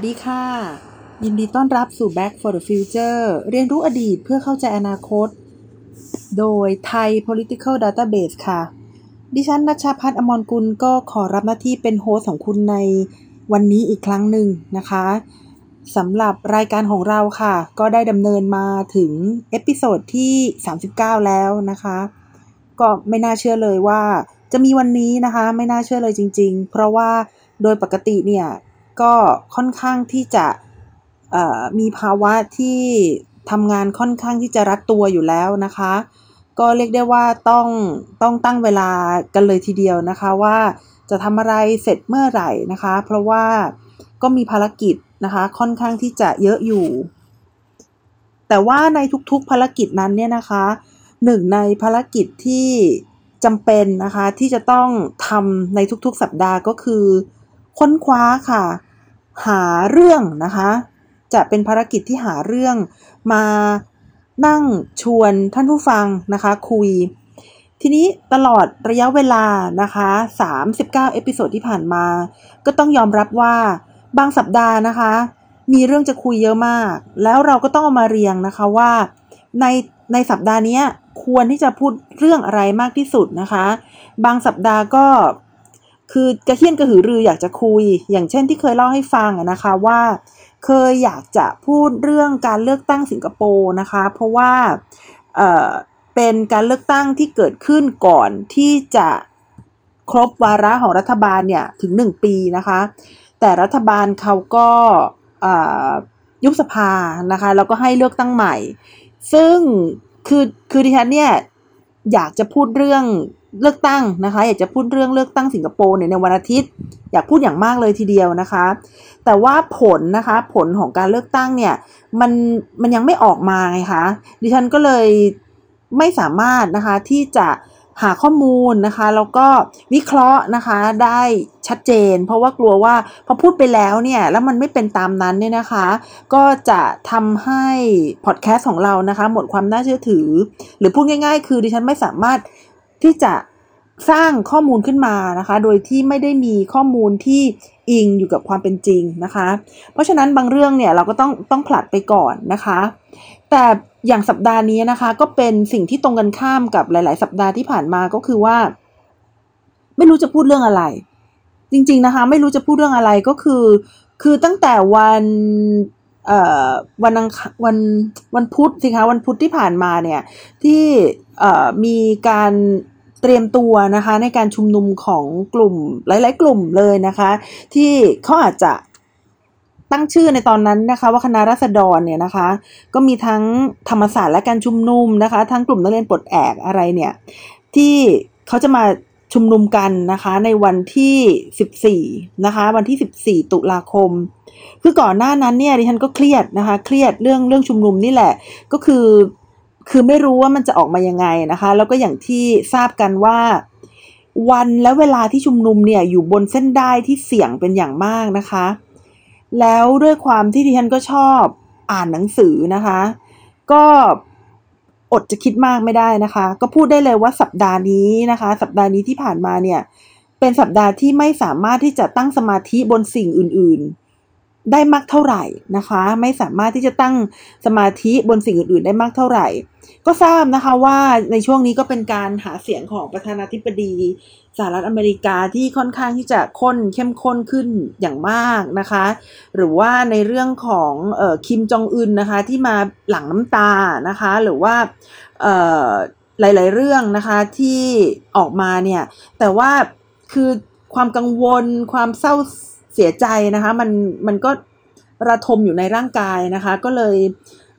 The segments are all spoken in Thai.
สวัสดีค่ะ ยินดีต้อนรับสู่ Back for the Future เรียนรู้อดีตเพื่อเข้าใจอนาคต โดย Thai Political Database ค่ะ ดิฉันณัชชาภัทร อมรกุลก็ขอรับหน้าที่เป็น host ของคุณในวันนี้อีกครั้งหนึ่งนะคะสำหรับรายการของเราค่ะ ก็ได้ดำเนินมาถึง episode ที่ 39 แล้วนะคะ ก็ไม่น่าเชื่อเลยว่าจะมีวันนี้นะคะ ไม่น่าเชื่อเลยจริง ๆ เพราะว่าโดยปกติเนี่ย ก็ค่อนข้างที่จะมีภาวะที่ทำงานค่อนข้างที่จะรัดตัวอยู่แล้วนะคะ ก็เรียกได้ว่าต้องต้องตั้งเวลากันเลยทีเดียวนะคะว่าจะทำอะไรเสร็จเมื่อไหร่นะคะ เพราะว่าก็มีภารกิจนะคะค่อนข้างที่จะเยอะอยู่ แต่ว่าในทุกๆภารกิจนั้นเนี่ยนะคะหนึ่งในภารกิจที่จำเป็นนะคะที่จะต้องทำในทุกๆสัปดาห์ก็คือ ค้นคว้าค่ะ หาเรื่องนะคะ จะเป็นภารกิจที่หาเรื่องมานั่งชวนท่านผู้ฟังนะคะคุย ทีนี้ตลอดระยะเวลานะคะ39 episode ที่ผ่านมา ก็ต้องยอมรับว่าบางสัปดาห์นะคะ มีเรื่องจะคุยเยอะมาก แล้วเราก็ต้องเอามาเรียงนะคะว่าในในสัปดาห์นี้ควรที่จะพูดเรื่องอะไรมากที่สุดนะคะ บางสัปดาห์ก็ คือกระเทียนกระหือรืออยากจะคุย อย่างเช่นที่เคยเล่าให้ฟังนะคะว่า เคยอยากจะพูดเรื่องการเลือกตั้งสิงคโปร์นะคะ เพราะว่าเเป็นการเลือกตั้งที่เกิดขึ้นก่อนที่จะครบวาระของรัฐบาลเนี่ยถึง 1 ปีนะคะ แต่รัฐบาลเขาก็ยุบสภานะคะแล้วก็ให้เลือกตั้งใหม่ ซึ่งคือคือดิฉันเนี่ยอยากจะพูดเรื่อง เลือกตั้งนะคะ อยากจะพูดเรื่องเลือกตั้งสิงคโปร์เนี่ยในวันอาทิตย์ อยากพูดอย่างมากเลยทีเดียวนะคะ แต่ว่าผลนะคะผลของการเลือกตั้งเนี่ยมันมันยังไม่ออกมาไงคะดิฉันก็เลยไม่สามารถนะคะที่จะหาข้อมูลนะคะ แล้วก็วิเคราะห์นะคะได้ชัดเจน เพราะว่ากลัวว่าพอพูดไปแล้วเนี่ยแล้วมันไม่เป็นตามนั้นเนี่ยนะคะ ก็จะทำให้พอดแคสต์ของเรานะคะ หมดความน่าเชื่อถือ หรือพูดง่าย ๆ คือดิฉันไม่สามารถ ที่จะสร้างข้อมูลขึ้นมานะคะ โดยที่ไม่ได้มีข้อมูลที่อิงอยู่กับความเป็นจริงนะคะ เพราะฉะนั้นบางเรื่องเนี่ยเราก็ต้องต้องผลัดไปก่อนนะคะ แต่อย่างสัปดาห์นี้นะคะก็เป็นสิ่งที่ตรงกันข้ามกับหลาย ๆ สัปดาห์ที่ผ่านมาก็คือว่า ไม่รู้จะพูดเรื่องอะไร จริง ๆ นะคะ ไม่รู้จะพูดเรื่องอะไรก็คือ คือตั้งแต่วัน วันวันวันพุธสิคะวันพุธที่ผ่านมาเนี่ยที่มีการเตรียมตัวนะคะในการชุมนุมของกลุ่มหลาย ๆ กลุ่มเลยนะคะ ที่เขาอาจจะตั้งชื่อในตอนนั้นนะคะ ว่าคณะรัษฎรเนี่ยนะคะ ก็มีทั้งธรรมศาสตร์และการชุมนุมนะคะ ทั้งกลุ่มนักเรียนปลดแอกอะไรเนี่ย ที่เขาจะมาชุมนุมกันนะคะ ในวันที่ 14 นะคะ วันที่ 14 ตุลาคม คือก่อนหน้านั้นเนี่ยดิฉันก็เครียดนะคะ เครียดเรื่องเรื่องชุมนุมนี่แหละ ก็คือ คือไม่รู้ว่ามันจะออกมายังไงนะคะ แล้วก็อย่างที่ทราบกันว่า วันและเวลาที่ชุมนุมเนี่ยอยู่บนเส้นได้ที่เสี่ยงเป็นอย่างมากนะคะ แล้วด้วยความที่ดิฉันก็ชอบอ่านหนังสือนะคะ ก็อดจะคิดมากไม่ได้นะคะ ก็พูดได้เลยว่าสัปดาห์นี้นะคะ สัปดาห์นี้ที่ผ่านมาเนี่ย เป็นสัปดาห์ที่ไม่สามารถที่จะตั้งสมาธิบนสิ่งอื่น ๆ ได้มากเท่าไหร่นะคะ ไม่สามารถที่จะตั้งสมาธิบนสิ่งอื่นๆ ได้มากเท่าไหร่ ก็ทราบนะคะว่าในช่วงนี้ก็เป็นการหาเสียงของประธานาธิบดีสหรัฐอเมริกาที่ค่อนข้างที่จะข้นเข้มข้นขึ้นอย่างมากนะคะ หรือว่าในเรื่องของออคิมจองอึนนะคะที่มาหลังน้ำตานะคะ หรือว่าหลาย ๆ เรื่องนะคะที่ออกมาเนี่ยแต่ว่าคือความกังวลความเศร้า เสียใจนะคะมันมันก็ระทมอยู่ในร่างกายนะคะ ก็เลย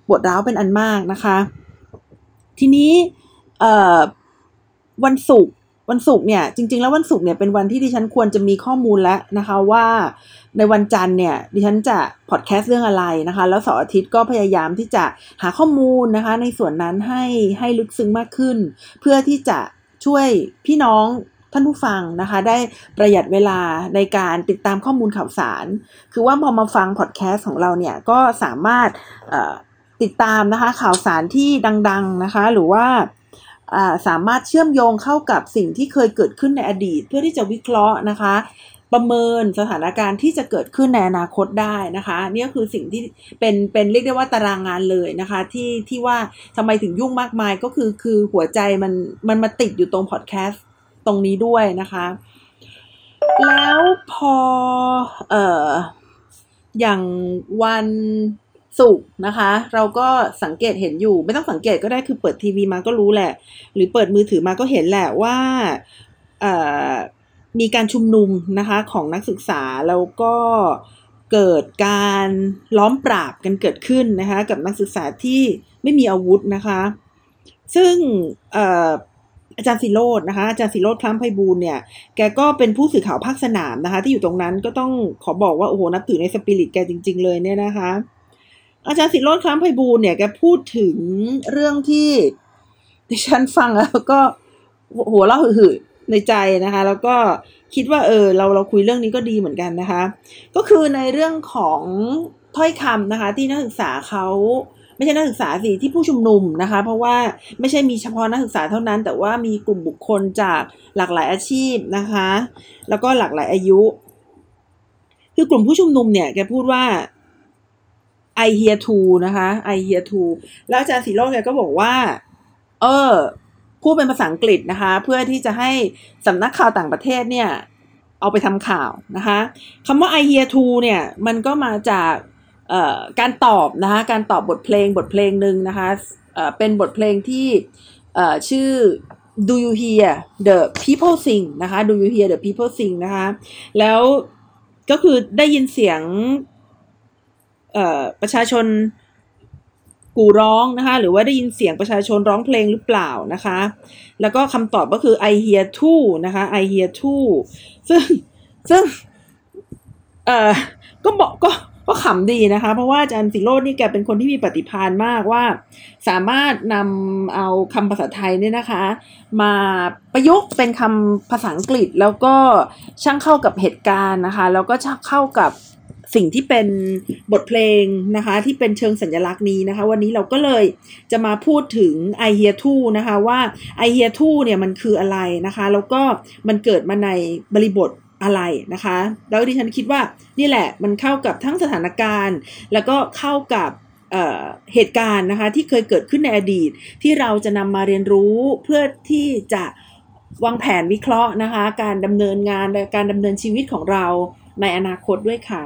ปวดร้าวเป็นอันมากนะคะ ทีนี้วันศุกร์วันศุกร์เนี่ยจริง ๆ แล้ววันศุกร์เนี่ยเป็นวันที่ดิฉันควรจะมีข้อมูลแล้วนะคะว่าในวันจันทร์เนี่ยดิฉันจะพอดแคสต์เรื่องอะไรนะคะ แล้วเสาร์อาทิตย์ก็พยายามที่จะหาข้อมูลนะคะ ในส่วนนั้นให้ให้ลึกซึ้งมากขึ้น เพื่อที่จะช่วยพี่น้อง ท่านผู้ฟังนะคะ ได้ประหยัดเวลาในการติดตามข้อมูลข่าวสาร คือว่าพอมาฟังพอดแคสต์ของเราเนี่ยก็สามารถติดตามนะคะข่าวสารที่ดังๆนะคะ หรือว่าสามารถเชื่อมโยงเข้ากับสิ่งที่เคยเกิดขึ้นในอดีต เพื่อที่จะวิเคราะห์นะคะ ประเมินสถานการณ์ที่จะเกิดขึ้นในอนาคตได้นะคะนี่ก็คือสิ่งที่เป็นเป็นเรียกได้ว่าตารางงานเลยนะคะที่ที่ว่าทำไมถึงยุ่งมากมายก็คือคือหัวใจมันมันมาติดอยู่ตรงพอดแคสต์ ตรงนี้ด้วยนะคะ แล้วพอเอ่ออย่างวันศุกร์นะคะ เราก็สังเกตเห็นอยู่ ไม่ต้องสังเกตก็ได้คือเปิดทีวีมาก็รู้แหละ หรือเปิดมือถือมาก็เห็นแหละว่าเอ่อมีการชุมนุมนะคะของนักศึกษาแล้วก็เกิดการล้อมปราบกันเกิดขึ้นนะคะ กับนักศึกษาที่ไม่มีอาวุธนะคะ ซึ่ง อาจารย์สิโรดนะคะอาจารย์สิโรดคล้ำไพบูลเนี่ยแกก็เป็นผู้สื่อข่าวภาคสนามนะคะ ที่อยู่ตรงนั้นก็ต้องขอบอกว่าโอ้โหนับถือในสปิริตแกจริง ๆ เลยเนี่ยนะคะ อาจารย์สิโรดคล้ำไพบูลเนี่ยแกพูดถึงเรื่องที่ดิฉันฟังแล้วก็หัวเราะหึ่ในใจนะคะ แล้วก็คิดว่าเออเราเราคุยเรื่องนี้ก็ดีเหมือนกันนะคะ ก็คือในเรื่องของถ้อยคำนะคะ ที่นักศึกษาเขา ไม่ใช่นักศึกษาสิที่ผู้ชุมนุมนะคะ เพราะว่าไม่ใช่มีเฉพาะนักศึกษาเท่านั้น แต่ว่ามีกลุ่มบุคคลจากหลากหลายอาชีพนะคะ แล้วก็หลากหลายอายุ คือกลุ่มผู้ชุมนุมเนี่ยแกพูดว่า I hear to นะคะ I hear to แล้วอาจารย์สีโลกแกก็บอกว่า เออพูดเป็นภาษาอังกฤษนะคะ เพื่อที่จะให้สำนักข่าวต่างประเทศเนี่ย เอาไปทำข่าวนะคะคำว่า I hear to เนี่ย มันก็มาจาก การตอบนะคะการตอบบทเพลงบทเพลงหนึ่งนะคะเป็นบทเพลงที่ชื่อ Do you hear the people sing นะคะ Do you hear the people sing นะคะแล้วก็คือได้ยินเสียงประชาชนกูร้องนะคะหรือว่าได้ยินเสียงประชาชนร้องเพลงหรือเปล่านะคะ แล้วก็คำตอบก็คือ I hear too นะคะ I hear too ซึ่งซึ่งเอ่อก็บอกก็ ก็ขำดีนะคะ เพราะว่าอาจารย์สิโรดนี่แกเป็นคนที่มีปฏิภาณมากว่า สามารถนำเอาคำภาษาไทยเนี่ยนะคะ มาประยุกต์เป็นคำภาษาอังกฤษแล้วก็ช่างเข้ากับเหตุการณ์นะคะ แล้วก็ช่างเข้ากับสิ่งที่เป็นบทเพลงนะคะ ที่เป็นเชิงสัญลักษณ์นี้นะคะ วันนี้เราก็เลยจะมาพูดถึง I hear too นะคะว่า I hear too เนี่ยมันคืออะไรนะคะ แล้วก็มันเกิดมาในบริบท อะไรนะคะ แล้วดิฉันคิดว่านี่แหละมันเข้ากับทั้งสถานการณ์ แล้วก็เข้ากับเเหตุการณ์นะคะที่เคยเกิดขึ้นในอดีต ที่เราจะนำมาเรียนรู้เพื่อที่จะวางแผนวิเคราะห์นะคะ การดำเนินงานและการดำเนินชีวิตของเราในอนาคตด้วยค่ะ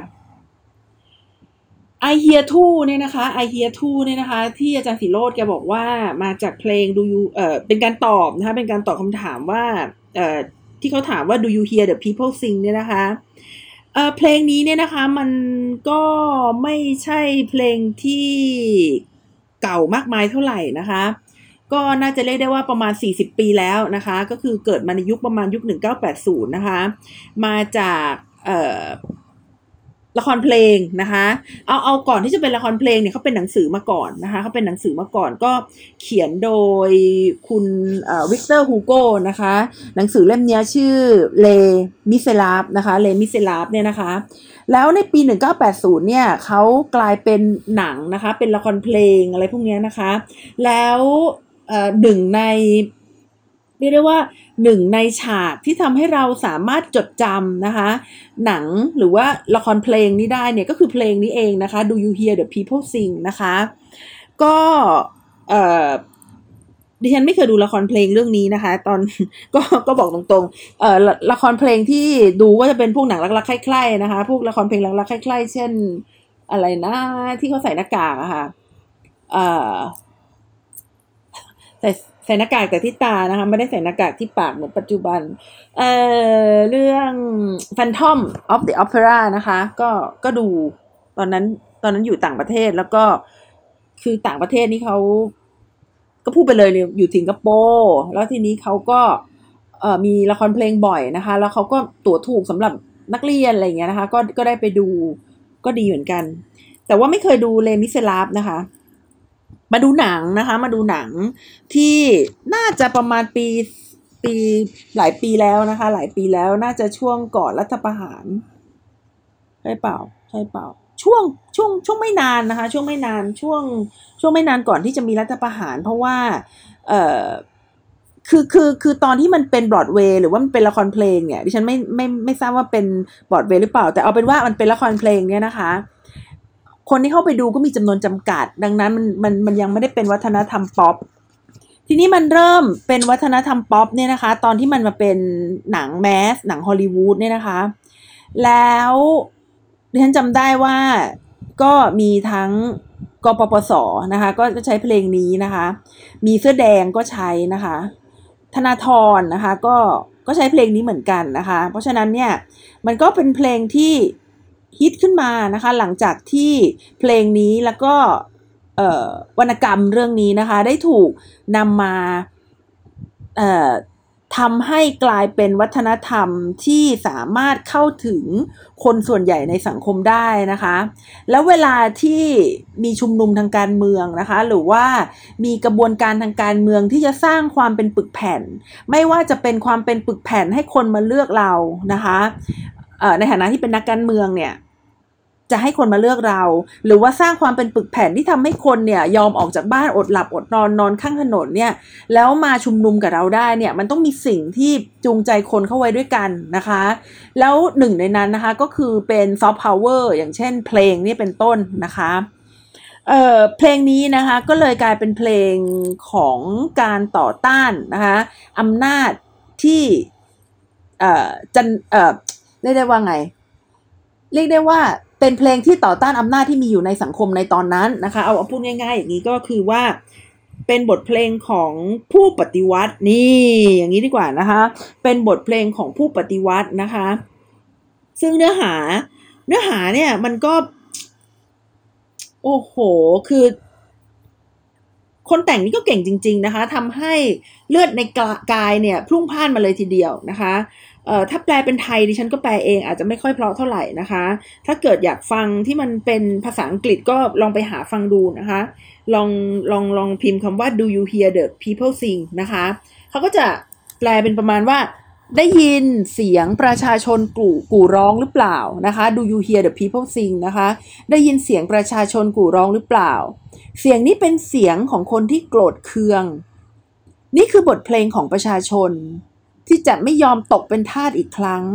I hear too เนี่ยนะคะ I hear too เนี่ยนะคะ ที่อาจารย์สิโรดแกบอกว่ามาจากเพลงดูยูเอ่อเป็นการตอบนะคะเป็นการตอบคำถามว่าเอ่อ ที่เขาถามว่า do you hear the people sing เนี่ยนะคะเอ่อเพลงนี้เนี่ยนะคะมันก็ไม่ใช่เพลงที่เก่ามากมายเท่าไหร่นะคะ ก็น่าจะเรียกได้ว่าประมาณ 40 ปีแล้วนะคะ ก็คือเกิดมาในยุคประมาณยุค 1980 นะคะ มาจากเอ่อ ละครเพลงนะคะ เอาเอาก่อนที่จะเป็นละครเพลงเนี่ยเขาเป็นหนังสือมาก่อนนะคะเขาเป็นหนังสือมาก่อนก็เขียนโดยคุณวิกเตอร์ฮูโก้นะคะ หนังสือเล่มนี้ชื่อเลมิเซลาฟนะคะเลมิเซลาฟเนี่ยนะคะ แล้วในปี 1980 เนี่ยเขากลายเป็นหนังนะคะ เป็นละครเพลงอะไรพวกนี้นะคะ แล้วหนึ่งใน เรียกได้ว่าหนึ่งในฉากที่ทำให้เราสามารถจดจำนะคะ หนังหรือว่าละครเพลงนี้ได้เนี่ยก็คือเพลงนี้เองนะคะ Do you hear the people sing นะคะ ก็เอ่อดิฉันไม่เคยดูละครเพลงเรื่องนี้นะคะ ตอนก็ก็บอกตรงๆเอ่อละครเพลงที่ดูก็จะเป็นพวกหนังรักๆใคร่ๆนะคะ พวกละครเพลงรักๆใคร่ๆเช่น อะไรนะที่เขาใส่หน้ากากอะค่ะเอ่อใส่ ใส่หน้ากากแต่ที่ตานะคะไม่ได้ใส่หน้ากากที่ปากเหมือนปัจจุบัน เอ่อเรื่อง Phantom of the Opera นะคะ ก็ก็ดูตอนนั้นตอนนั้นอยู่ต่างประเทศแล้วก็คือต่างประเทศนี่เขาก็พูดไปเลยอยู่สิงคโปร์แล้วทีนี้เขาก็เอ่อมีละครเพลงบ่อยนะคะ แล้วเขาก็ตั๋วถูกสำหรับนักเรียนอะไรเงี้ยนะคะ ก็ก็ได้ไปดูก็ดีเหมือนกัน แต่ว่าไม่เคยดูเลมิเซลาฟนะคะ มาดูหนังนะคะ มาดูหนังที่น่าจะประมาณปีปีหลายปีแล้วนะคะ หลายปีแล้วน่าจะช่วงก่อนรัฐประหารใช่เปล่าใช่เปล่า ช่วงช่วงช่วงไม่นานนะคะ ช่วงไม่นานช่วงช่วงไม่นานก่อนที่จะมีรัฐประหาร เพราะว่าเอ่อคือคือคือตอนที่มันเป็นบรอดเวย์หรือว่ามันเป็นละครเพลงเนี่ยดิฉันไม่ไม่ไม่ทราบว่าเป็นบรอดเวย์หรือเปล่า แต่เอาเป็นว่ามันเป็นละครเพลงเนี่ยนะคะ คนที่เข้าไปดูก็มีจำนวนจำกัด ดังนั้นมันมันมันยังไม่ได้เป็นวัฒนธรรมป๊อปทีนี้มันเริ่มเป็นวัฒนธรรมป๊อปเนี่ยนะคะ ตอนที่มันมาเป็นหนังแมสหนังฮอลลีวูดเนี่ยนะคะ แล้วดิฉันจำได้ว่าก็มีทั้งกปปสนะคะ ก็ใช้เพลงนี้นะคะ มีเสื้อแดงก็ใช้นะคะ ธนาธรนะคะ ก็ก็ใช้เพลงนี้เหมือนกันนะคะ เพราะฉะนั้นเนี่ยมันก็เป็นเพลงที่ ฮิตขึ้นมานะคะ หลังจากที่เพลงนี้แล้วก็วรรณกรรมเรื่องนี้นะคะ ได้ถูกนำมาทำให้กลายเป็นวัฒนธรรมที่สามารถเข้าถึงคนส่วนใหญ่ในสังคมได้นะคะ แล้วเวลาที่มีชุมนุมทางการเมืองนะคะ หรือว่ามีกระบวนการทางการเมืองที่จะสร้างความเป็นปึกแผ่น ไม่ว่าจะเป็นความเป็นปึกแผ่นให้คนมาเลือกเรานะคะ ในฐานะที่เป็นนักการเมืองเนี่ยจะให้คนมาเลือกเรา หรือว่าสร้างความเป็นปึกแผ่นที่ทำให้คนเนี่ยยอมออกจากบ้านอดหลับอดนอนนอนข้างถนนเนี่ยแล้วมาชุมนุมกับเราได้เนี่ยมันต้องมีสิ่งที่จูงใจคนเข้าไว้ด้วยกันนะคะ แล้วหนึ่งในนั้นนะคะก็คือเป็นซอฟต์พาวเวอร์อย่างเช่นเพลงนี่เป็นต้นนะคะเออเพลงนี้นะคะก็เลยกลายเป็นเพลงของการต่อต้านนะคะอำนาจที่เอ่อจันเอ่อ เรียกได้ว่าไง เรียกได้ว่าเป็นเพลงที่ต่อต้านอำนาจที่มีอยู่ในสังคมในตอนนั้นนะคะ เอาพูดง่ายๆ อย่างนี้ก็คือว่าเป็นบทเพลงของผู้ปฏิวัตินี่อย่างนี้ดีกว่านะคะ เป็นบทเพลงของผู้ปฏิวัตินะคะ ซึ่งเนื้อหาเนื้อหาเนี่ยมันก็ โอ้โห คือ คนแต่งนี่ก็เก่งจริง ๆ นะคะทำให้เลือดในกายเนี่ยพุ่งพ่านมาเลยทีเดียวนะคะ เอ่อถ้าแปลเป็นไทยดิฉันก็แปลเองอาจจะไม่ค่อยเพราะเท่าไหร่นะคะ ถ้าเกิดอยากฟังที่มันเป็นภาษาอังกฤษก็ลองไปหาฟังดูนะคะ ลองลองลองพิมพ์คำว่า do you hear the people sing นะคะเขาก็จะแปลเป็นประมาณว่าได้ยินเสียงประชาชนกู่กู่ร้องหรือเปล่านะคะ do you hear the people sing นะคะ ได้ยินเสียงประชาชนกู่ร้องหรือเปล่า เสียงนี้เป็นเสียงของคนที่โกรธเคือง นี่คือบทเพลงของประชาชน ที่จะไม่ยอมตกเป็นทาสอีกครั้ง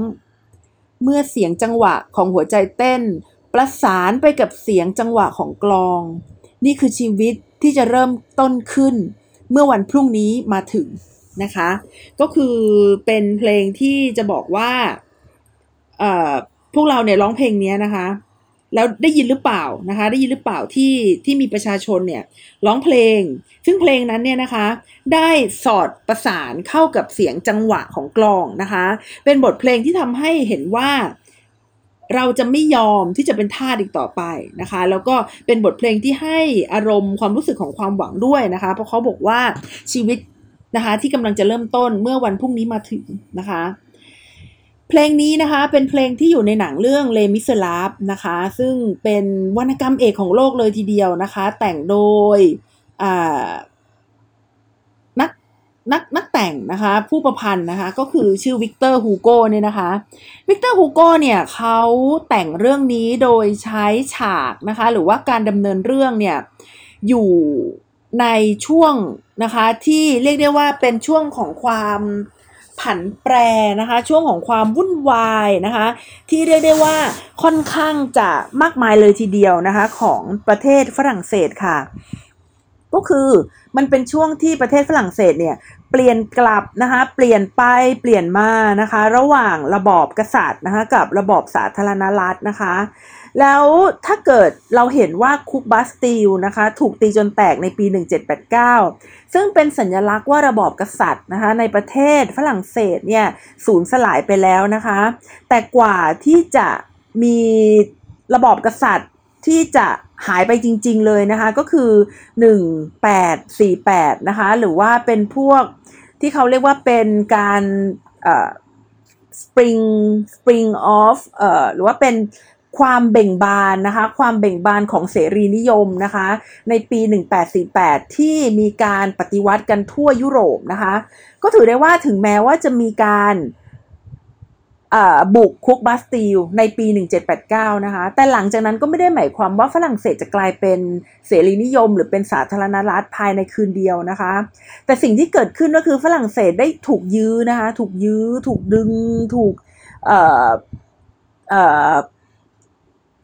เมื่อเสียงจังหวะของหัวใจเต้น ประสานไปกับเสียงจังหวะของกลอง นี่คือชีวิตที่จะเริ่มต้นขึ้น เมื่อวันพรุ่งนี้มาถึงนะคะ ก็คือเป็นเพลงที่จะบอกว่าพวกเราเนี่ยร้องเพลงนี้นะคะ แล้วได้ยินหรือเปล่านะคะ ได้ยินหรือเปล่าที่ที่มีประชาชนเนี่ยร้องเพลง ซึ่งเพลงนั้นเนี่ยนะคะ ได้สอดประสานเข้ากับเสียงจังหวะของกลองนะคะ เป็นบทเพลงที่ทำให้เห็นว่าเราจะไม่ยอมที่จะเป็นทาสอีกต่อไปนะคะ แล้วก็เป็นบทเพลงที่ให้อารมณ์ความรู้สึกของความหวังด้วยนะคะ เพราะเขาบอกว่าชีวิตนะคะที่กำลังจะเริ่มต้นเมื่อวันพรุ่งนี้มาถึงนะคะ เพลงนี้นะคะเป็นเพลงที่อยู่ในหนังเรื่อง Les Misérables นะคะ ซึ่งเป็นวรรณกรรมเอกของโลกเลยทีเดียวนะคะ แต่งโดยนักนักนักแต่งนะคะ ผู้ประพันธ์นะคะก็คือชื่อวิกเตอร์ฮูโกเนี่ยนะคะวิกเตอร์ฮูโกเนี่ยเขาแต่งเรื่องนี้โดยใช้ฉากนะคะ หรือว่าการดำเนินเรื่องเนี่ยอยู่ในช่วงนะคะที่เรียกได้ว่าเป็นช่วงของความ ผันแปรนะคะ ช่วงของความวุ่นวายนะคะ ที่เรียกได้ว่าค่อนข้างจะมากมายเลยทีเดียวนะคะ ของประเทศฝรั่งเศสค่ะ ก็คือมันเป็นช่วงที่ประเทศฝรั่งเศสเนี่ยเปลี่ยนกลับนะคะเปลี่ยนไปเปลี่ยนมานะคะ ระหว่างระบอบกษัตริย์นะคะกับระบอบสาธารณรัฐนะคะ แล้วถ้าเกิดเราเห็นว่าคุกบัสติลนะคะถูกตีจนแตกในปี 1789 ซึ่งเป็นสัญลักษณ์ว่าระบอบกษัตริย์นะคะในประเทศฝรั่งเศสเนี่ยสูญสลายไปแล้วนะคะ แต่กว่าที่จะมีระบอบกษัตริย์ที่จะหายไปจริง ๆ เลยนะคะ ก็คือ 1848 นะคะ หรือว่าเป็นพวกที่เขาเรียกว่าเป็นการ spring spring of เอ่อหรือว่าเป็น ความเบ่งบานนะคะ ความเบ่งบานของเสรีนิยมนะคะ ในปี 1848 ที่มีการปฏิวัติกันทั่วยุโรปนะคะ ก็ถือได้ว่าถึงแม้ว่าจะมีการบุกคุกบาสติลในปี 1789 นะคะ แต่หลังจากนั้นก็ไม่ได้หมายความว่าฝรั่งเศสจะกลายเป็นเสรีนิยม หรือเป็นสาธารณรัฐภายในคืนเดียวนะคะ แต่สิ่งที่เกิดขึ้นก็คือฝรั่งเศสได้ถูกยื้อนะคะ ถูกยื้อ ถูกดึง ถูก เอ่อ เอ่อ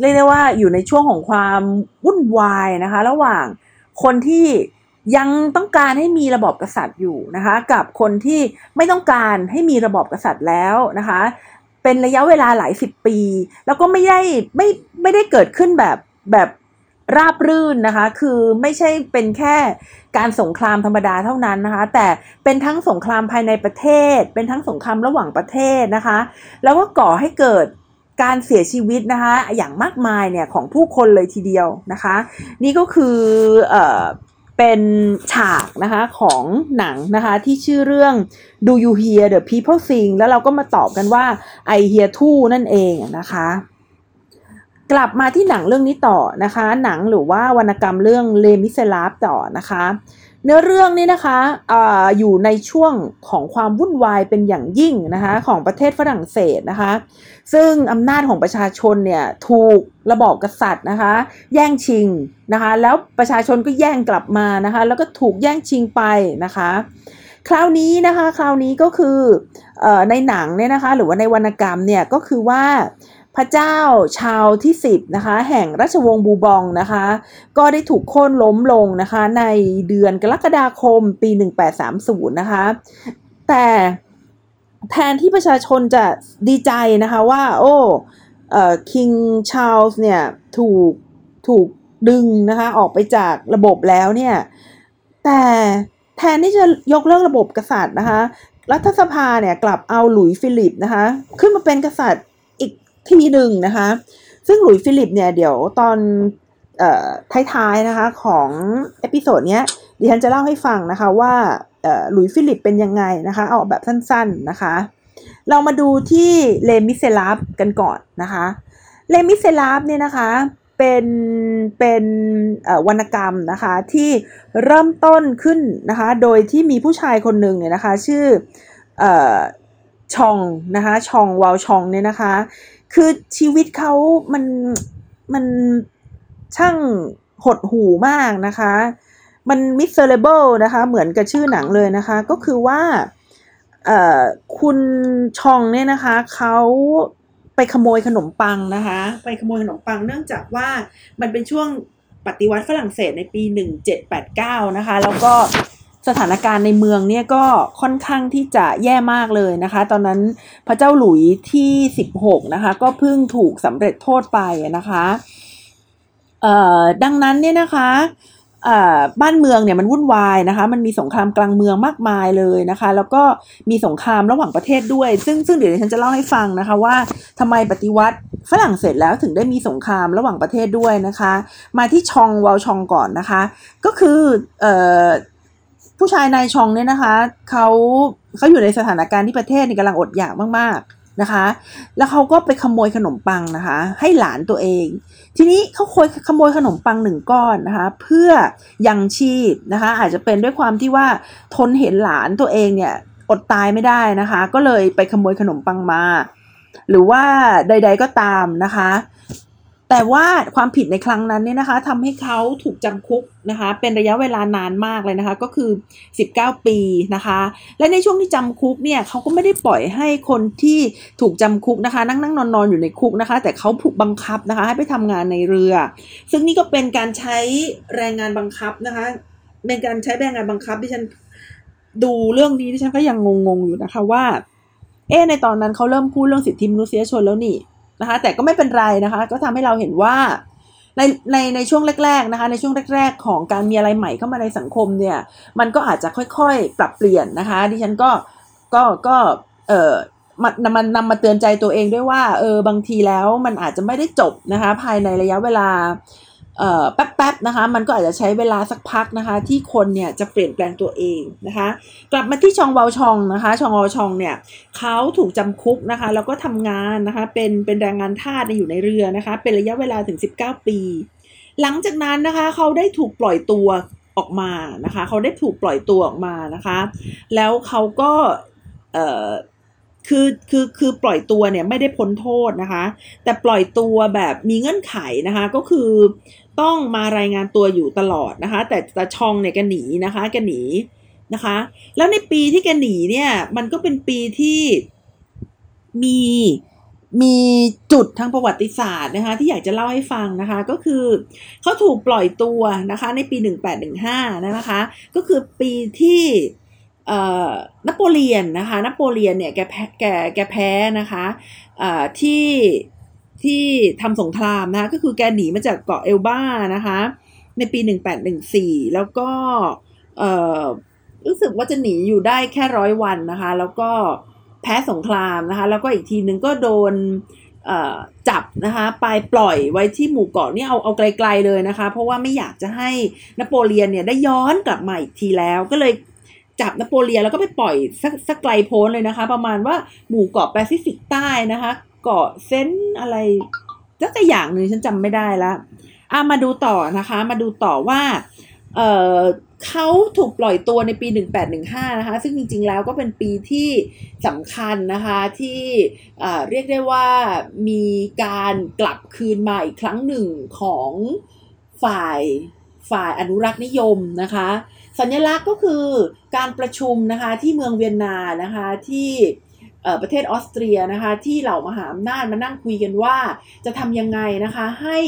เรียกได้ว่าอยู่ในช่วงของความวุ่นวายนะคะ ระหว่างคนที่ยังต้องการให้มีระบอบกษัตริย์อยู่นะคะ กับคนที่ไม่ต้องการให้มีระบอบกษัตริย์แล้วนะคะ เป็นระยะเวลาหลายสิบปี แล้วก็ไม่ได้ไม่ไม่ได้เกิดขึ้นแบบแบบราบรื่นนะคะ คือไม่ใช่เป็นแค่การสงครามธรรมดาเท่านั้นนะคะ แต่เป็นทั้งสงครามภายในประเทศ เป็นทั้งสงครามระหว่างประเทศนะคะ แล้วก็ก่อให้เกิด การเสียชีวิตนะคะอย่างมากมายเนี่ยของผู้คนเลยทีเดียวนะคะ นี่ก็คือเออเป็นฉากนะคะของหนังนะคะที่ชื่อเรื่อง Do You Hear the People Sing แล้วเราก็มาตอบกันว่า I Hear Too นั่นเองนะคะ กลับมาที่หนังเรื่องนี้ต่อนะคะ หนังหรือว่าวรรณกรรมเรื่องเลมิเซลาฟต่อนะคะ เนื้อเรื่องนี้นะคะออยู่ในช่วงของความวุ่นวายเป็นอย่างยิ่งนะคะของประเทศฝรั่งเศสนะคะ ซึ่งอำนาจของประชาชนเนี่ยถูกระบอบกษัตริย์นะคะ แย่งชิงนะคะ แล้วประชาชนก็แย่งกลับมานะคะ แล้วก็ถูกแย่งชิงไปนะคะ คราวนี้นะคะ คราวนี้ก็คืออในหนังเนี่ยนะคะ หรือว่าในวรรณกรรมเนี่ยก็คือว่า พระเจ้าชาวที่10นะคะแห่งราชวงศ์บูบองนะคะ ก็ได้ถูกโค่นล้มลงนะคะ ในเดือนกรกฎาคมปี 1830 นะคะ แต่แทนที่ประชาชนจะดีใจนะคะว่า โอ้เอ่อ king ชาร์ลส์เนี่ยถูกถูกดึงนะคะออกไปจากระบบแล้วเนี่ย แต่แทนที่จะยกเลิกระบบกษัตริย์นะคะ รัฐสภาเนี่ยกลับเอาหลุยฟิลิปนะคะ ขึ้นมาเป็นกษัตริย์ ทีหนึ่งนะคะ ซึ่งหลุยฟิลิปเนี่ยเดี๋ยวตอนท้ายๆนะคะของ episode เนี้ยดิฉันจะเล่าให้ฟังนะคะว่าหลุยฟิลิปเป็นยังไงนะคะเอาแบบสั้นๆนะคะ เรามาดูที่ Les Misérables กันก่อนนะคะ Les Misérables เนี่ยนะคะเป็นเป็นวรรณกรรมนะคะที่เริ่มต้นขึ้นนะคะโดยที่มีผู้ชายคนหนึ่งเนี่ยนะคะชื่อชองนะคะชองวาลชองเนี่ยนะคะ คือชีวิตเขามันมันช่างหดหู่มากนะคะ มัน miserable นะคะ เหมือนกับชื่อหนังเลยนะคะ ก็คือว่าคุณชองเนี่ยนะคะเขาไปขโมยขนมปังนะคะ ไปขโมยขนมปังเนื่องจากว่ามันเป็นช่วงปฏิวัติฝรั่งเศสในปี 1789 นะคะ แล้วก็ สถานการณ์ในเมืองเนี่ยก็ค่อนข้างที่จะแย่มากเลยนะคะ ตอนนั้นพระเจ้าหลุยที่ 16 นะคะ ก็เพิ่งถูกสำเร็จโทษไปนะคะเอ่อดังนั้นเนี่ยนะคะบ้านเมืองเนี่ยมันวุ่นวายนะคะ มันมีสงครามกลางเมืองมากมายเลยนะคะ แล้วก็มีสงครามระหว่างประเทศด้วย ซึ่งซึ่งเดี๋ยวฉันจะเล่าให้ฟังนะคะว่าทำไมปฏิวัติฝรั่งเศสแล้วถึงได้มีสงครามระหว่างประเทศด้วยนะคะ มาที่ชองวอลชองก่อนนะคะ ก็คือเอ่อ ผู้ชายนายชองเนี่ยนะคะเขาเขาอยู่ในสถานการณ์ที่ประเทศนี่กำลังอดอยากมากๆนะคะ แล้วเขาก็ไปขโมยขนมปังนะคะ ให้หลานตัวเอง ทีนี้เขาคยขโมยขนมปังหนึ่งก้อนนะคะ เพื่อยังชีพนะคะ อาจจะเป็นด้วยความที่ว่าทนเห็นหลานตัวเองเนี่ยอดตายไม่ได้นะคะ ก็เลยไปขโมยขนมปังมา หรือว่าใด ๆก็ตามนะคะ แต่ว่าความผิดในครั้งนั้นเนี่ยนะคะทำให้เขาถูกจำคุกนะคะเป็นระยะเวลานานมากเลยนะคะก็คือ 19 ปีนะคะ และในช่วงที่จำคุกเนี่ยเขาก็ไม่ได้ปล่อยให้คนที่ถูกจำคุกนะคะ นั่งนั่งนอนนอนอยู่ในคุกนะคะ แต่เขาผูกบังคับนะคะให้ไปทำงานในเรือ ซึ่งนี่ก็เป็นการใช้แรงงานบังคับนะคะเป็นการใช้แรงงานบังคับที่ฉันดูเรื่องนี้ที่ฉันก็ยังงงๆอยู่นะคะว่า เอ๊ในตอนนั้นเขาเริ่มพูดเรื่องสิทธิมนุษยชนแล้วนี่ นะคะ แต่ก็ไม่เป็นไรนะคะ ก็ทำให้เราเห็นว่าในในในช่วงแรก ๆนะคะ ในช่วงแรก ๆ ของการมีอะไรใหม่เข้ามาในสังคมเนี่ย มันก็อาจจะค่อยๆ ปรับเปลี่ยนนะคะ ดิฉันก็ก็ก็เออมันมันนำมาเตือนใจตัวเองด้วยว่าเออบางทีแล้วมันอาจจะไม่ได้จบนะคะ ภายในระยะเวลา แป๊บๆนะคะ มันก็อาจจะใช้เวลาสักพักนะคะ ที่คนเนี่ยจะเปลี่ยนแปลงตัวเองนะคะ กลับมาที่ชองเวาชองนะคะ ชองเวาชองเนี่ยเขาถูกจำคุกนะคะ แล้วก็ทำงานนะคะ เป็นเป็นแรงงานทาสอยู่ในเรือนะคะ เป็นระยะเวลาถึง 19 ปี หลังจากนั้นนะคะ เขาได้ถูกปล่อยตัวออกมานะคะ เขาได้ถูกปล่อยตัวออกมานะคะ แล้วเขาก็คือคือคือปล่อยตัวเนี่ยไม่ได้พ้นโทษนะคะ แต่ปล่อยตัวแบบมีเงื่อนไขนะคะ ก็คือ ต้องมารายงานตัวอยู่ตลอดนะคะ แต่ต่ชองเนี่ยแกหนีนะคะแกหนีนะคะ แล้วในปีที่แกหนีเนี่ย มันก็เป็นปีที่มีมีจุดทางประวัติศาสตร์นะคะ ที่อยากจะเล่าให้ฟังนะคะ ก็คือเขาถูกปล่อยตัวนะคะ ในปี 1815นะคะ ก็คือปีที่นโปเลียนนะคะนโปเลียนเนี่ยแกแพ้แกแกแพ้นะคะที่ ที่ทำสงครามนะคะก็คือแกหนีมาจากเกาะเอลบ้านะคะในปี 1814 แล้วก็รู้สึกว่าจะหนีอยู่ได้แค่ร้อยวันนะคะ แล้วก็แพ้สงครามนะคะ แล้วก็อีกทีหนึ่งก็โดนจับนะคะไปปล่อยไว้ที่หมู่เกาะนี่เอาเอาไกลๆเลยนะคะ เพราะว่าไม่อยากจะให้นโปเลียนเนี่ยได้ย้อนกลับมาอีกทีแล้วก็เลยจับนโปเลียนแล้วก็ไปปล่อยสักสักไกลโพ้นเลยนะคะ ประมาณว่าหมู่เกาะแปซิฟิกใต้นะคะ เกาะเซนอะไรสักอย่างหนึ่งฉันจำไม่ได้ละอะมาดูต่อนะคะ มาดูต่อว่าเออเขาถูกปล่อยตัวในปี 1815 นะคะ ซึ่งจริงๆ แล้วก็เป็นปีที่สำคัญนะคะที่เรียกได้ว่ามีการกลับคืนมาอีกครั้งหนึ่งของฝ่ายฝ่ายอนุรักษ์นิยมนะคะ สัญลักษณ์ก็คือการประชุมนะคะที่เมืองเวียนนานะคะที่ ประเทศออสเตรียนะคะที่เหล่ามหาอำนาจมานั่งคุยกันว่า จะทำยังไงนะคะให้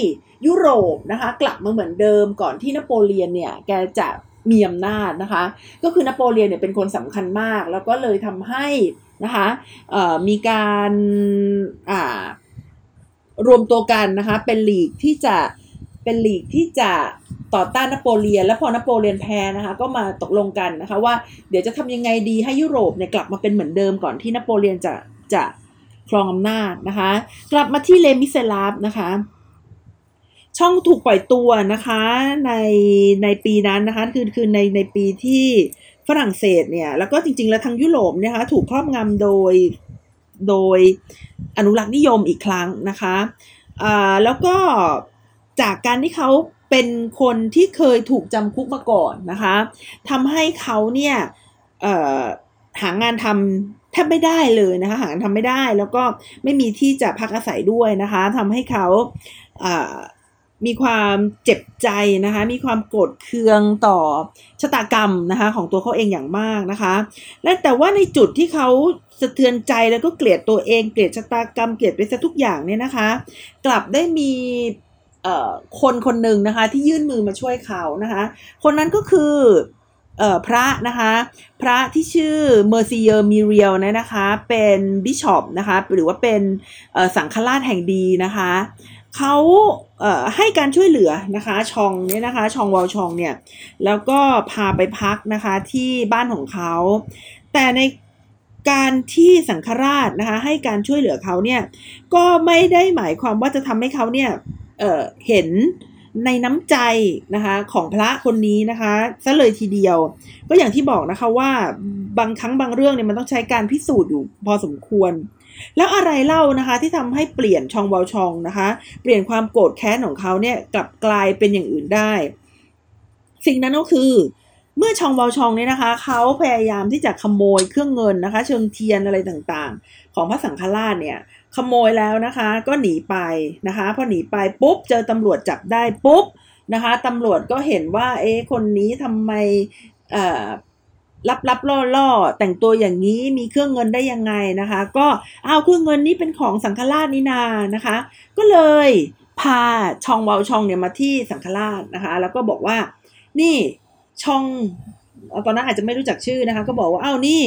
ยุโรปนะคะกลับมาเหมือนเดิมก่อนที่นโปเลียนเนี่ยแกจะมีอำนาจนะคะ ก็คือนโปเลียนเนี่ยเป็นคนสำคัญมาก แล้วก็เลยทำให้นะคะมีการรวมตัวกันนะคะเป็นลีกที่จะเป็นลีกที่จะ ต่อต้านนโปเลียน แล้วพอนโปเลียนแพ้นะคะ ก็มาตกลงกันนะคะว่าเดี๋ยวจะทำยังไงดีให้ยุโรปเนี่ยกลับมาเป็นเหมือนเดิมก่อนที่นโปเลียนจะจะครองอำนาจนะคะ กลับมาที่เลมิเซลาฟนะคะ ช่องถูกปล่อยตัวนะคะในในปีนั้นนะคะคือคือในในปีที่ฝรั่งเศสเนี่ยแล้วก็จริงๆ แล้วทั้งยุโรปนะคะถูกครอบงำโดยโดยอนุรักษ์นิยมอีกครั้งนะคะอ่าแล้วก็จากการที่เขา เป็นคนที่เคยถูกจำคุกมาก่อนนะคะทำให้เขาเนี่ยหางานทำแทบไม่ได้เลยนะคะหางานทำไม่ได้แล้วก็ไม่มีที่จะพักอาศัยด้วยนะคะทำให้เขามีความเจ็บใจนะคะ มีความโกรธเคืองต่อชะตากรรมนะคะของตัวเขาเองอย่างมากนะคะ และแต่ว่าในจุดที่เขาสะเทือนใจแล้วก็เกลียดตัวเอง เกลียดชะตากรรม เกลียดไปซะทุกอย่างเนี่ยนะคะ กลับได้มี คนคนหนึ่งนะคะที่ยื่นมือมาช่วยเขานะคะคนนั้นก็คือพระนะคะพระที่ชื่อ Monsieur มิเรียลนะคะเป็นบิชอปนะคะหรือว่าเป็นสังฆราชแห่งดีญนะคะเขาให้การช่วยเหลือนะคะชองเนี่ยนะคะชองวาลชองเนี่ยแล้วก็พาไปพักนะคะที่บ้านของเขาแต่ในการที่สังฆราชนะคะให้การช่วยเหลือเขาเนี่ยก็ไม่ได้หมายความว่าจะทำให้เขาเนี่ย เเห็นในน้ำใจนะคะของพระคนนี้นะคะซะเลยทีเดียว ก็อย่างที่บอกนะคะว่าบางครั้งบางเรื่องเนี่ยมันต้องใช้การพิสูจน์อยู่พอสมควร แล้วอะไรเล่านะคะที่ทำให้เปลี่ยนชองวอลชองนะคะ เปลี่ยนความโกรธแค้นของเขาเนี่ยกลับกลายเป็นอย่างอื่นได้ สิ่งนั้นก็คือเมื่อชองวอลชองเนี่ยนะคะเขาพยายามที่จะขโมยเครื่องเงินนะคะ เชิงเทียนอะไรต่างๆ ของพระสังฆราชเนี่ย ขโมยแล้วนะคะ ก็หนีไปนะคะพอหนีไปปุ๊บเจอตำรวจจับได้ปุ๊บนะคะตำรวจก็เห็นว่าเอ๊คนนี้ทำไมรับรับล่อล่อแต่งตัวอย่างนี้มีเครื่องเงินได้ยังไงนะคะ ก็เอาเครื่องเงินนี้เป็นของสังฆราชนี่นานะคะ ก็เลยพาชองเวาชองเนี่ยมาที่สังฆราชนะคะ แล้วก็บอกว่านี่ชองตอนนั้นอาจจะไม่รู้จักชื่อนะคะ ก็บอกว่าเอ้านี่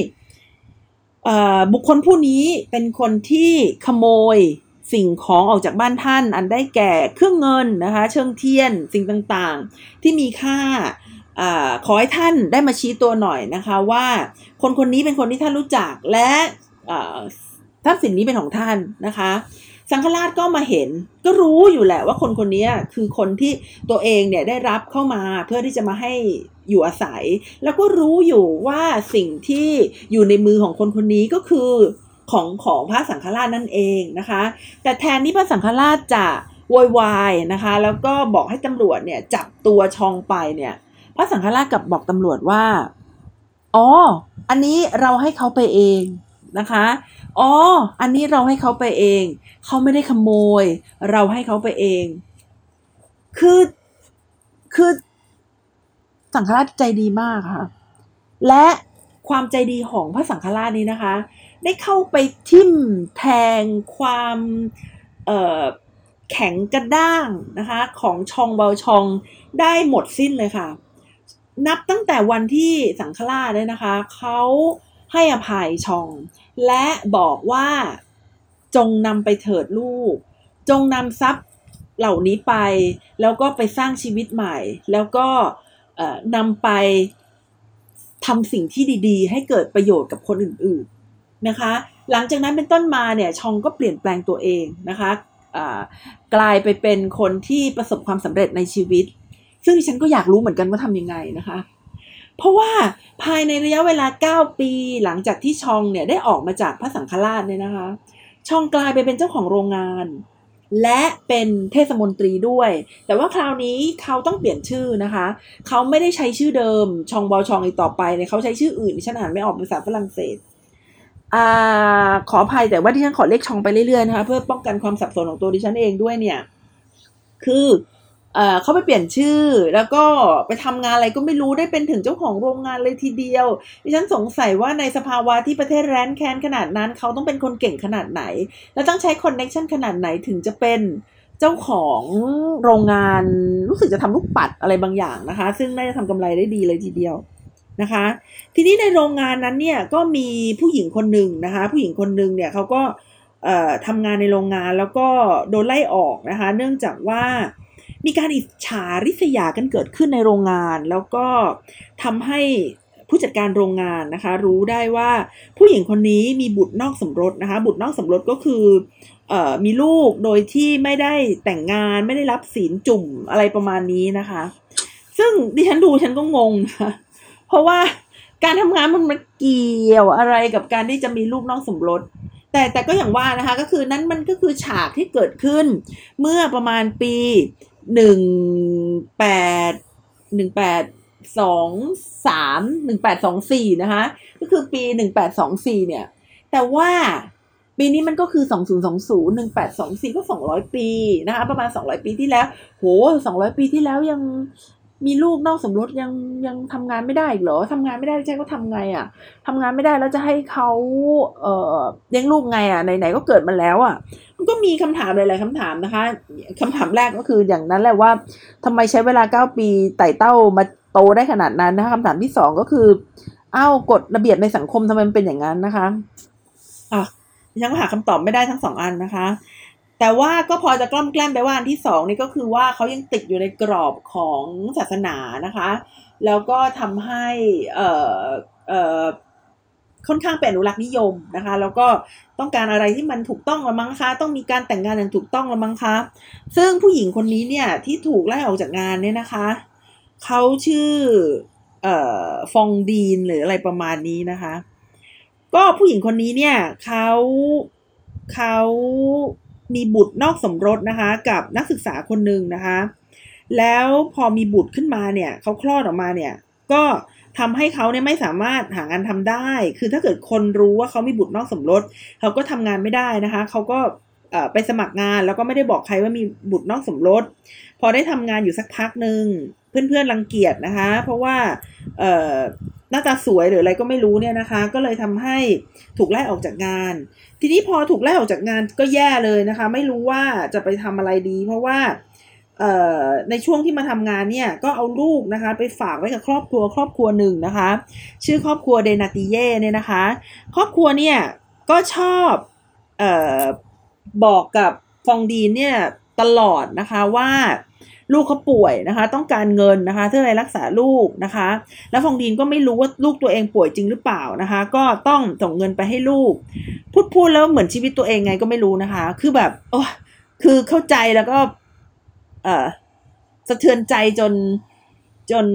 บุคคลผู้นี้เป็นคนที่ขโมยสิ่งของออกจากบ้านท่าน อันได้แก่เครื่องเงินนะคะเชิงเทียนสิ่งต่างๆ ที่มีค่าอขอให้ท่านได้มาชี้ตัวหน่อยนะคะว่าคนคนนี้เป็นคนที่ท่านรู้จักและทรัพย์สินนี้เป็นของท่านนะคะ สังฆราชก็มาเห็น ก็รู้อยู่แหละว่าคนคนนี้คือคนที่ตัวเองเนี่ยได้รับเข้ามาเพื่อที่จะมาให้อยู่อาศัย แล้วก็รู้อยู่ว่าสิ่งที่อยู่ในมือของคนคนนี้ก็คือของของพระสังฆราชนั่นเองนะคะ แต่แทนที่พระสังฆราชจะโวยวายนะคะ แล้วก็บอกให้ตำรวจเนี่ยจับตัวชองไปเนี่ย พระสังฆราชกับบอกตำรวจว่า อ๋อ อันนี้เราให้เขาไปเอง นะคะ อ๋อ อันนี้เราให้เขาไปเอง เขาไม่ได้ขโมย เราให้เขาไปเอง คือ คือสังฆราชใจดีมากค่ะ และความใจดีของพระสังฆราชนี้นะคะ ได้เข้าไปทิ่มแทงความเแข็งกระด้างนะคะ ของชองเบาชองได้หมดสิ้นเลยค่ะ นับตั้งแต่วันที่สังฆราชเลยนะคะ เขาให้อภัยชอง และบอกว่าจงนำไปเถิดลูก จงนำทรัพย์เหล่านี้ไป แล้วก็ไปสร้างชีวิตใหม่ แล้วก็นำไปทำสิ่งที่ดีๆ ให้เกิดประโยชน์กับคนอื่นๆนะคะ หลังจากนั้นเป็นต้นมาเนี่ยชองก็เปลี่ยนแปลงตัวเองนะคะกลายไปเป็นคนที่ประสบความสำเร็จในชีวิต ซึ่งฉันก็อยากรู้เหมือนกันว่าทำยังไงนะคะ เพราะว่าภายในระยะเวลา 9 ปีหลังจากที่ชองเนี่ยได้ออกมาจากพระสังฆราชเนี่ยนะคะ ชองกลายไปเป็นเจ้าของโรงงาน และเป็นเทศมนตรีด้วย แต่ว่าคราวนี้เขาต้องเปลี่ยนชื่อนะคะ เขาไม่ได้ใช้ชื่อเดิมชองบอชองอีกต่อไปเนี่ยเขาใช้ชื่ออื่นฉันอ่านไม่ออกภาษาฝรั่งเศสอขออภัยแต่ว่าที่ฉันขอเลขชองไปเรื่อยๆนะคะ เพื่อป้องกันความสับสนของตัวดิฉันเองด้วยเนี่ย คือ เขาไปเปลี่ยนชื่อ แล้วก็ไปทำงานอะไรก็ไม่รู้ได้เป็นถึงเจ้าของโรงงานเลยทีเดียว ดิฉันสงสัยว่าในสภาวะที่ประเทศแรนแคนขนาดนั้น เขาต้องเป็นคนเก่งขนาดไหน แล้วต้องใช้คอนเน็ชันขนาดไหนถึงจะเป็นเจ้าของโรงงานรู้สึกจะทำลูกปัดอะไรบางอย่างนะคะ ซึ่งน่าจะทำกำไรได้ดีเลยทีเดียวนะคะ ทีนี้ในโรงงานนั้นเนี่ยก็มีผู้หญิงคนหนึ่งนะคะ ผู้หญิงคนหนึ่งเนี่ยเขาก็ทำงานในโรงงานแล้วก็โดนไล่ออกนะคะ เนื่องจากว่า มีการอิจฉาริษยากันเกิดขึ้นในโรงงาน แล้วก็ทำให้ผู้จัดการโรงงานนะคะ รู้ได้ว่าผู้หญิงคนนี้มีบุตรนอกสมรสนะคะ บุตรนอกสมรสก็คืออมีลูกโดยที่ไม่ได้แต่งงานไม่ได้รับศีลจุ่มอะไรประมาณนี้นะคะ ซึ่งดิฉันดูฉันก็งงนะเพราะว่าการทำงานมันมันเกี่ยวอะไรกับการที่จะมีลูกน้องสมรสแต่แต่ก็อย่างว่านะคะก็คือนั้นมันก็คือฉากที่เกิดขึ้น เมื่อประมาณปี หนึ่งแปดหนึ่งแปดสองสามหนึ่งแปดสองสี่นะคะก็คือปีหนึ่งแปดสองสี่เนี่ย แต่ว่าปีนี้มันก็คือสองศูนย์สองศูนย์หนึ่งแปดสองสี่ก็สองร้อยปีนะคะ ประมาณสองร้อยปีที่แล้ว โหสองร้อยปีที่แล้วยัง มีลูกนอกสมรสยังยังทำงานไม่ได้อีกเหรอทำงานไม่ได้ใช่ก็ทำไงอะ่ะทำงานไม่ได้แล้วจะให้เขาเอ่อเลี้ยงลูกไงอะ่ะไหนๆก็เกิดมาแล้วอะ่ะ มันก็มีคำถามหลายๆคำถามนะคะคำถามแรกก็คืออย่างนั้นแหละว่าทำไมใช้เวลาเก้าปีไต่เต้ามาโตได้ขนาดนั้นนะคะคำถามที่สองก็คืออ้าวกฎระเบียบในสังคมทำไมมันเป็นอย่างนั้นนะคะอะยังหาคำตอบไม่ได้ทั้งสองอันนะคะ แต่ว่าก็พอจะกล้อมแกล้มไปว่าอันที่สองนี่ก็คือว่าเขายังติดอยู่ในกรอบของศาสนานะคะ แล้วก็ทำให้เอ่อเอ่อค่อนข้างเป็นอนุรักษ์นิยมนะคะ แล้วก็ต้องการอะไรที่มันถูกต้องละมั้งคะ ต้องมีการแต่งงานอย่างถูกต้องละมั้งคะ ซึ่งผู้หญิงคนนี้เนี่ยที่ถูกไล่ออกจากงานเนี่ยนะคะเขาชื่อเอ่อฟองดีนหรืออะไรประมาณนี้นะคะ ก็ผู้หญิงคนนี้เนี่ยเขาเขา มีบุตรนอกสมรสนะคะ กับนักศึกษาคนหนึ่งนะคะ แล้วพอมีบุตรขึ้นมาเนี่ยเขาคลอดออกมาเนี่ย ก็ทำให้เขาเนี่ยไม่สามารถหางานทำได้ คือถ้าเกิดคนรู้ว่าเขามีบุตรนอกสมรสเขาก็ทำงานไม่ได้นะคะ เขาก็ไปสมัครงานแล้วก็ไม่ได้บอกใครว่ามีบุตรนอกสมรส พอได้ทำงานอยู่สักพักหนึ่งเพื่อนๆรังเกียจนะคะ เพราะว่า หน้าตาสวยหรืออะไรก็ไม่รู้เนี่ยนะคะ ก็เลยทำให้ถูกไล่ออกจากงาน ทีนี้พอถูกไล่ออกจากงานก็แย่เลยนะคะ ไม่รู้ว่าจะไปทำอะไรดี เพราะว่าในช่วงที่มาทำงานเนี่ยก็เอาลูกนะคะ ไปฝากไว้กับครอบครัวครอบครัวหนึ่งนะคะ ชื่อครอบครัวเดนาติเย่เนี่ยนะคะ ครอบครัวเนี่ยก็ชอบออบอกกับฟองดีนเนี่ยตลอดนะคะว่า ลูกเขาป่วยนะคะ ต้องการเงินนะคะเพื่ออะไรรักษาลูกนะคะ แล้วฟองดีนก็ไม่รู้ว่าลูกตัวเองป่วยจริงหรือเปล่านะคะ ก็ต้องส่งเงินไปให้ลูก พูดพูดแล้วเหมือนชีวิตตัวเองไงก็ไม่รู้นะคะ คือแบบโอ้คือเข้าใจแล้วก็ เออสะเทือนใจจนจน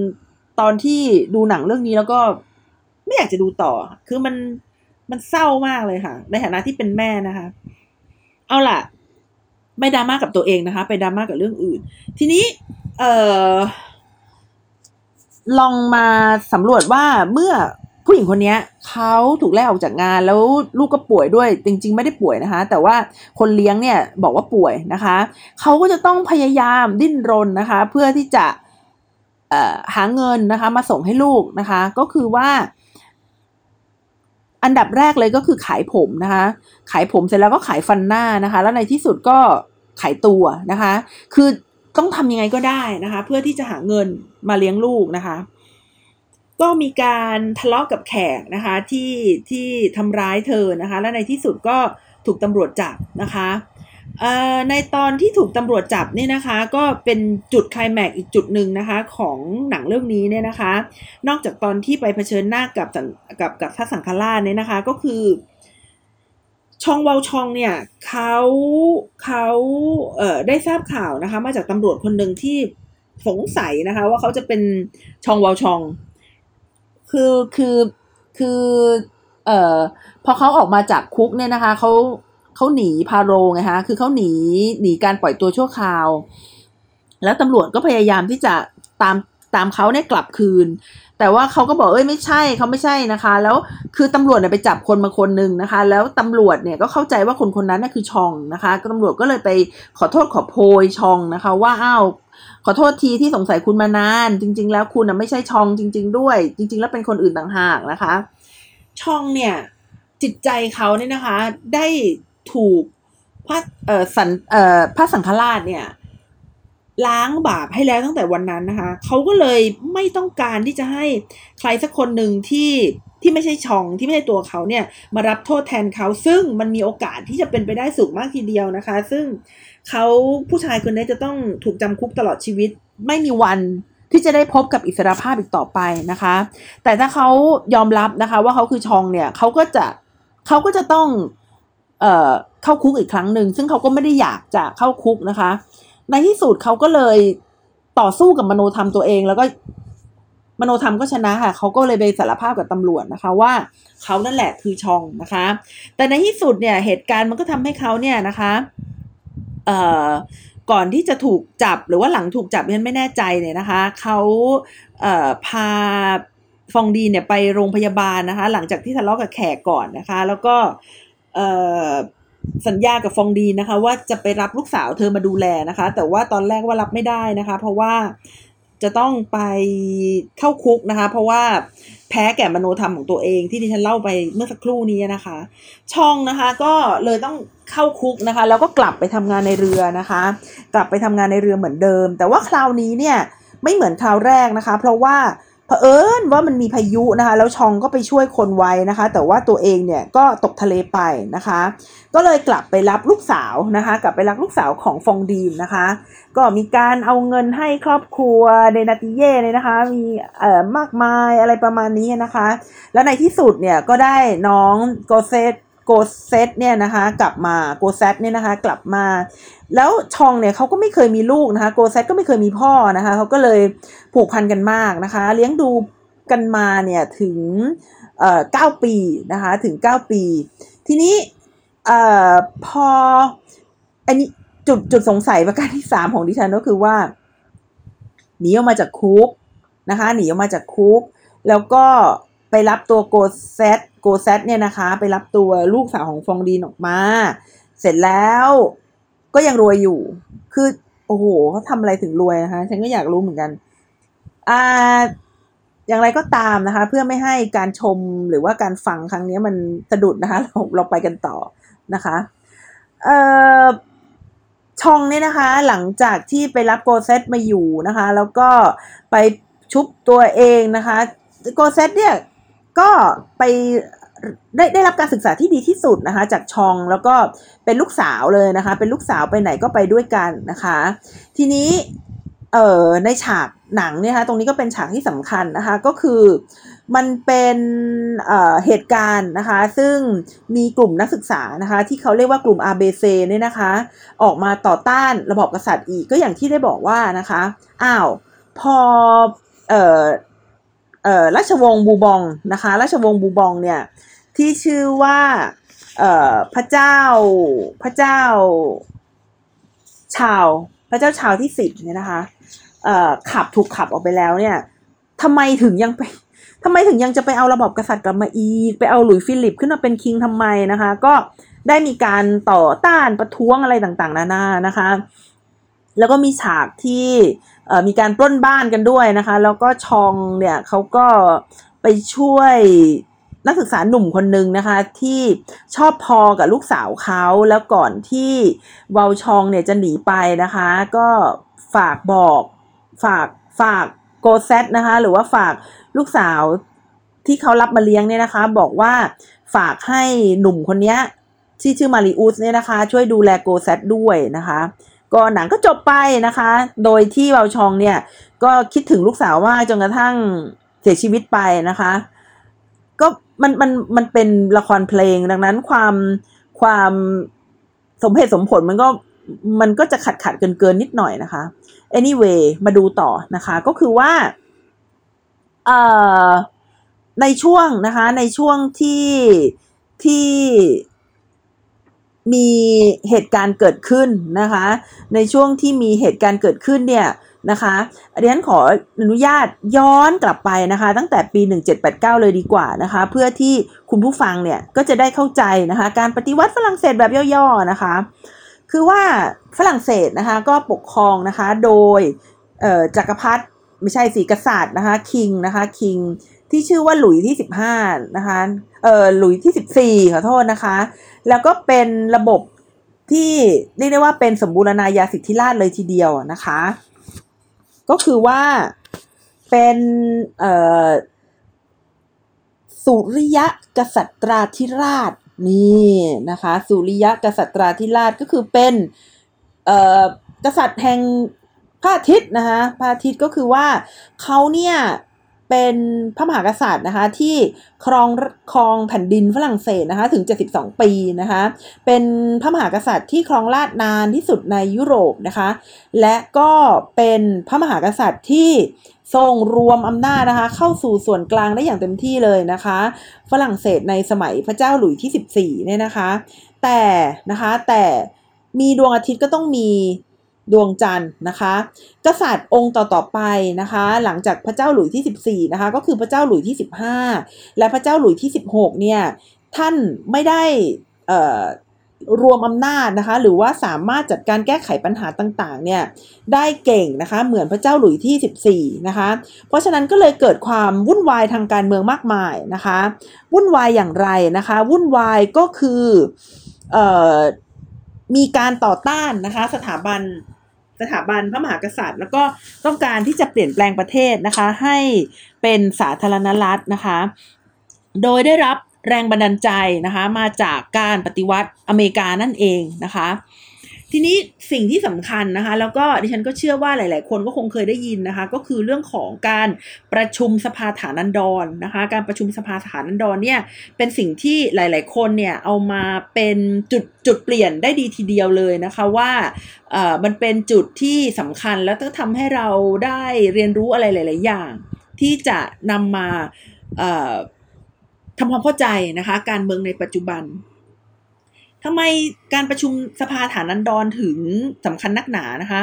ตอนที่ดูหนังเรื่องนี้แล้วก็ไม่อยากจะดูต่อ คือมันมันเศร้ามากเลยค่ะ ในฐานะที่เป็นแม่นะคะ เอาล่ะ ไม่ดราม่ากับตัวเองนะคะ ไปดราม่ากับเรื่องอื่น ทีนี้ เออลองมาสำรวจว่าเมื่อผู้หญิงคนนี้เขาถูกไล่ออกจากงานแล้วลูกก็ป่วยด้วย จริง ๆ ไม่ได้ป่วยนะคะ แต่ว่าคนเลี้ยงเนี่ยบอกว่าป่วยนะคะเขาก็จะต้องพยายามดิ้นรนนะคะ เพื่อที่จะหาเงินนะคะ มาส่งให้ลูกนะคะ ก็คือว่า อันดับแรกเลยก็คือขายผมนะคะ ขายผมเสร็จแล้วก็ขายฟันหน้านะคะ แล้วในที่สุดก็ขายตัวนะคะ คือต้องทำยังไงก็ได้นะคะ เพื่อที่จะหาเงินมาเลี้ยงลูกนะคะ ก็มีการทะเลาะกับแขกนะคะที่ที่ทำร้ายเธอนะคะ และในที่สุดก็ถูกตำรวจจับนะคะ ในตอนที่ถูกตำรวจจับเนี่ยนะคะ ก็เป็นจุดคลายแม็กอีกจุดหนึ่งนะคะ ของหนังเรื่องนี้เนี่ยนะคะ นอกจากตอนที่ไปเผชิญหน้ากับกับกับพระสังฆราชเนี่ยนะคะ ก็คือ ชองวาชองเนี่ยเขาเขาเอ่อได้ทราบข่าวนะคะ มาจากตำรวจคนหนึ่งที่สงสัยนะคะ ว่าเขาจะเป็นชองวาชอง คือคือคือเอ่อพอเขาออกมาจากคุกเนี่ยนะคะเขา เขาหนีพาโรไงฮะ คือเขาหนีหนีการปล่อยตัวชั่วคราว แล้วตำรวจก็พยายามที่จะตามตามเขาเนี่ยกลับคืน แต่ว่าเขาก็บอกเอ้ยไม่ใช่เขาไม่ใช่นะคะ แล้วคือตำรวจเนี่ยไปจับคนมาคนหนึ่งนะคะ แล้วตำรวจเนี่ยก็เข้าใจว่าคนคนนั้นน่ะคือชองนะคะ ก็ตำรวจก็เลยไปขอโทษขอโพยชองนะคะ ว่าอ้าวขอโทษทีที่สงสัยคุณมานาน จริง ๆ แล้วคุณไม่ใช่ชองจริง ๆ ด้วย จริง ๆ แล้วเป็นคนอื่นต่างหากนะคะ ชองเนี่ยจิตใจเขาเนี่ยนะคะ ได้ ถูกพระเอ่อสันเอ่อพระสังฆราชเนี่ย ล้างบาปให้แล้วตั้งแต่วันนั้นนะคะ เขาก็เลยไม่ต้องการที่จะให้ใครสักคนหนึ่งที่ที่ไม่ใช่ชองที่ไม่ใช่ตัวเขาเนี่ยมารับโทษแทนเขาซึ่งมันมีโอกาสที่จะเป็นไปได้สูงมากทีเดียวนะคะ ซึ่งเขาผู้ชายคนนี้จะต้องถูกจำคุกตลอดชีวิต ไม่มีวันที่จะได้พบกับอิสรภาพอีกต่อไปนะคะ แต่ถ้าเขายอมรับนะคะ ว่าเขาคือชองเนี่ยเขาก็จะเขาก็จะต้อง เข้าคุกอีกครั้งหนึ่งซึ่งเขาก็ไม่ได้อยากจะเข้าคุกนะคะ ในที่สุดเขาก็เลยต่อสู้กับมโนธรรมตัวเองแล้วก็มโนธรรมก็ชนะค่ะเขาก็เลยไปสารภาพกับตำรวจนะคะว่าเขานั่นแหละคือชองนะคะ แต่ในที่สุดเนี่ยเหตุการณ์มันก็ทำให้เขาเนี่ยนะคะเอ่อก่อนที่จะถูกจับหรือว่าหลังถูกจับฉันไม่แน่ใจเนี่ยนะคะเขาเอ่อพาฟองดีเนี่ยไปโรงพยาบาลนะคะ หลังจากที่ทะเลาะกับแขกก่อนนะคะ แล้วก็ สัญญากับฟองดีนะคะ ว่าจะไปรับลูกสาวเธอมาดูแลนะคะ แต่ว่าตอนแรกว่ารับไม่ได้นะคะ เพราะว่าจะต้องไปเข้าคุกนะคะ เพราะว่าแพ้แก่มโนธรรมของตัวเองที่ดิฉันเล่าไปเมื่อสักครู่นี้นะคะ ช่องนะคะก็เลยต้องเข้าคุกนะคะ แล้วก็กลับไปทำงานในเรือนะคะ กลับไปทำงานในเรือเหมือนเดิม แต่ว่าคราวนี้เนี่ยไม่เหมือนคราวแรกนะคะ เพราะว่า เผอิญว่ามันมีพายุนะคะ แล้วชองก็ไปช่วยคนไว้นะคะ แต่ว่าตัวเองเนี่ยก็ตกทะเลไปนะคะ ก็เลยกลับไปรับลูกสาวนะคะ กลับไปรับลูกสาวของฟองดีมนะคะ ก็มีการเอาเงินให้ครอบครัวเดนาติเย่เนี่ยนะคะ มีเอ่อมากมายอะไรประมาณนี้นะคะ แล้วในที่สุดเนี่ยก็ได้น้องโกเซต โกเซตเนี่ยนะคะกลับมาโกเซตเนี่ยนะคะกลับมา แล้วชองเนี่ยเขาก็ไม่เคยมีลูกนะคะโกเซตก็ไม่เคยมีพ่อนะคะเขาก็เลยผูกพันกันมากนะคะ เลี้ยงดูกันมาเนี่ยถึงเอ่อเก้าปีนะคะถึงเก้าปี ทีนี้เอ่อพออันนี้จุดจุดสงสัยประการที่สามของดิฉันก็คือว่าหนีออกมาจากคุกนะคะหนีออกมาจากคุก แล้วก็ ไปรับตัวโกเซตโกเซตเนี่ยนะคะ ไปรับตัวลูกสาวของฟองดีนออกมา เสร็จแล้วก็ยังรวยอยู่ คือโอ้โหเขาทำอะไรถึงรวยนะคะ ฉันก็อยากรู้เหมือนกันอ่าอย่างไรก็ตามนะคะ เพื่อไม่ให้การชมหรือว่าการฟังครั้งนี้มันสะดุดนะคะ เราเราไปกันต่อนะคะเอ่อชองเนี่ยนะคะ หลังจากที่ไปรับโกเซตมาอยู่นะคะ แล้วก็ไปชุบตัวเองนะคะ โกเซตเนี่ย ก็ไปได้ได้รับการศึกษาที่ดีที่สุดนะคะ จากชองแล้วก็เป็นลูกสาวเลยนะคะ เป็นลูกสาวไปไหนก็ไปด้วยกันนะคะ ทีนี้เอ่อในฉากหนังเนี่ยคะตรงนี้ก็เป็นฉากที่สำคัญนะคะ ก็คือมันเป็นเอ่อเหตุการณ์นะคะ ซึ่งมีกลุ่มนักศึกษานะคะ ที่เขาเรียกว่ากลุ่ม RBC เนี่ยนะคะ ออกมาต่อต้านระบอบกษัตริย์อีกก็อย่างที่ได้บอกว่านะคะอ้าวพอเอ่อ เอ่อราชวงศ์บูบองนะคะราชวงศ์บูบองเนี่ยที่ชื่อว่าเอ่อพระเจ้าพระเจ้าชาวพระเจ้าชาวที่สิบเนี่ยนะคะเอ่อขับถูกขับออกไปแล้วเนี่ยทำไมถึงยังไปทำไมถึงยังจะไปเอาระบบกษัตริย์กลับมาอีก ไปเอาหลุยฟิลิปขึ้นมาเป็นคิงทำไมนะคะ ก็ได้มีการต่อต้านประท้วงอะไรต่างๆ นานานะคะ แล้วก็มีฉากที่มีการปล้นบ้านกันด้วยนะคะ แล้วก็ชองเนี่ยเขาก็ไปช่วยนักศึกษาหนุ่มคนหนึ่งนะคะ ที่ชอบพอกับลูกสาวเขาแล้วก่อนที่วาลชองเนี่ยจะหนีไปนะคะ ก็ฝากบอกฝากฝากโกเซตนะคะ หรือว่าฝากลูกสาวที่เขารับมาเลี้ยงเนี่ยนะคะ บอกว่าฝากให้หนุ่มคนนี้ที่ชื่อมาริอุสเนี่ยนะคะ ช่วยดูแลโกเซตด้วยนะคะ ก็หนังก็จบไปนะคะ โดยที่วาลชองเนี่ยก็คิดถึงลูกสาวมากจนกระทั่งเสียชีวิตไปนะคะ ก็มันมันมันเป็นละครเพลงดังนั้นความความสมเหตุสมผลมันก็มันก็จะขัดขัดเกินเกินนิดหน่อยนะคะ anyway มาดูต่อนะคะ ก็คือว่าเอ่อในช่วงนะคะ ในช่วงที่ที่ มีเหตุการณ์เกิดขึ้นนะคะ ในช่วงที่มีเหตุการณ์เกิดขึ้นเนี่ยนะคะเรียนขออนุญาตย้อนกลับไปนะคะ ตั้งแต่ปี 1789 เลยดีกว่านะคะ เพื่อที่คุณผู้ฟังเนี่ยก็จะได้เข้าใจนะคะ การปฏิวัติฝรั่งเศสแบบย่อๆนะคะ คือว่าฝรั่งเศสนะคะก็ปกครองนะคะโดยจักรพรรดิไม่ใช่สีกษัตริย์นะคะคิงนะคะคิงที่ชื่อว่าหลุยที่ 15นะคะเออหลุยที่ 14ขอโทษนะคะ แล้วก็เป็นระบบที่เรียกได้ว่าเป็นสมบูรณาญาสิทธิราชเลยทีเดียวนะคะ ก็คือว่าเป็นสุริยะกษัตราธิราชนี่นะคะ สุริยะกษัตราธิราชก็คือเป็นกษัตริย์แห่งพระอาทิตย์นะคะพระอาทิตย์ก็คือว่าเขาเนี่ย เป็นพระมหากษัตริย์นะคะที่ครองครองแผ่นดินฝรั่งเศสนะคะถึง 72 ปีนะคะเป็นพระมหากษัตริย์ที่ครองราชนานที่สุดในยุโรปนะคะและก็เป็นพระมหากษัตริย์ที่ทรงรวมอำนาจนะคะเข้าสู่ส่วนกลางได้อย่างเต็มที่เลยนะคะ ฝรั่งเศสในสมัยพระเจ้าหลุยที่ 14เนี่ยนะคะ แต่นะคะแต่มีดวงอาทิตย์ก็ต้องมี ดวงจันทร์นะคะ กษัตริย์องค์ต่อๆไปนะคะ หลังจากพระเจ้าหลุยที่ 14 นะคะ ก็คือพระเจ้าหลุยที่ 15 และพระเจ้าหลุยที่ 16 เนี่ย ท่านไม่ได้รวมอำนาจนะคะ หรือว่าสามารถจัดการแก้ไขปัญหาต่างๆ เนี่ย ได้เก่งนะคะ เหมือนพระเจ้าหลุยที่ 14 นะคะ เพราะฉะนั้นก็เลยเกิดความวุ่นวายทางการเมืองมากมายนะคะ วุ่นวายอย่างไรนะคะ วุ่นวายก็คืออมีการต่อต้านนะคะ สถาบัน สถาบันพระมหากษัตริย์ แล้วก็ต้องการที่จะเปลี่ยนแปลงประเทศนะคะ ให้เป็นสาธารณรัฐนะคะ โดยได้รับแรงบันดาลใจนะคะ มาจากการปฏิวัติอเมริกานั่นเองนะคะ ทีนี้สิ่งที่สำคัญนะคะ แล้วก็ดิฉันก็เชื่อว่าหลาย ๆ คนก็คงเคยได้ยินนะคะ ก็คือเรื่องของการประชุมสภาฐานันดรนะคะ การประชุมสภาฐานันดรเนี่ยเป็นสิ่งที่หลาย ๆ คนเนี่ยเอามาเป็นจุดจุดเปลี่ยนได้ดีทีเดียวเลยนะคะว่าเอ่อมันเป็นจุดที่สำคัญแล้วก็ทำให้เราได้เรียนรู้อะไรหลาย ๆ อย่าง ที่จะนำมาเอ่อทำความเข้าใจนะคะ การเมืองในปัจจุบัน ทำไมการประชุมสภาฐานันดรถึงสำคัญนักหนานะคะ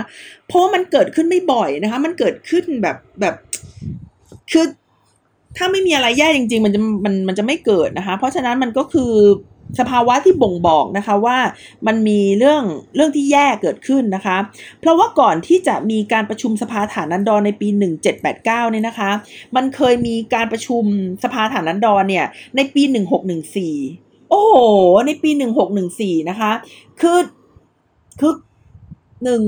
เพราะมันเกิดขึ้นไม่บ่อยนะคะ มันเกิดขึ้นแบบแบบคือถ้าไม่มีอะไรแย่จริง ๆ มันจะมันมันจะไม่เกิดนะคะ เพราะฉะนั้นมันก็คือสภาวะที่บ่งบอกนะคะว่ามันมีเรื่องเรื่องที่แย่เกิดขึ้นนะคะ เพราะว่าก่อนที่จะมีการประชุมสภาฐานันดรในปี 1789เนี่ยนะคะ มันเคยมีการประชุมสภาฐานันดรเนี่ยในปี 1614 โอ้โห ในปี1614นะคะ คือคือหนึ่ง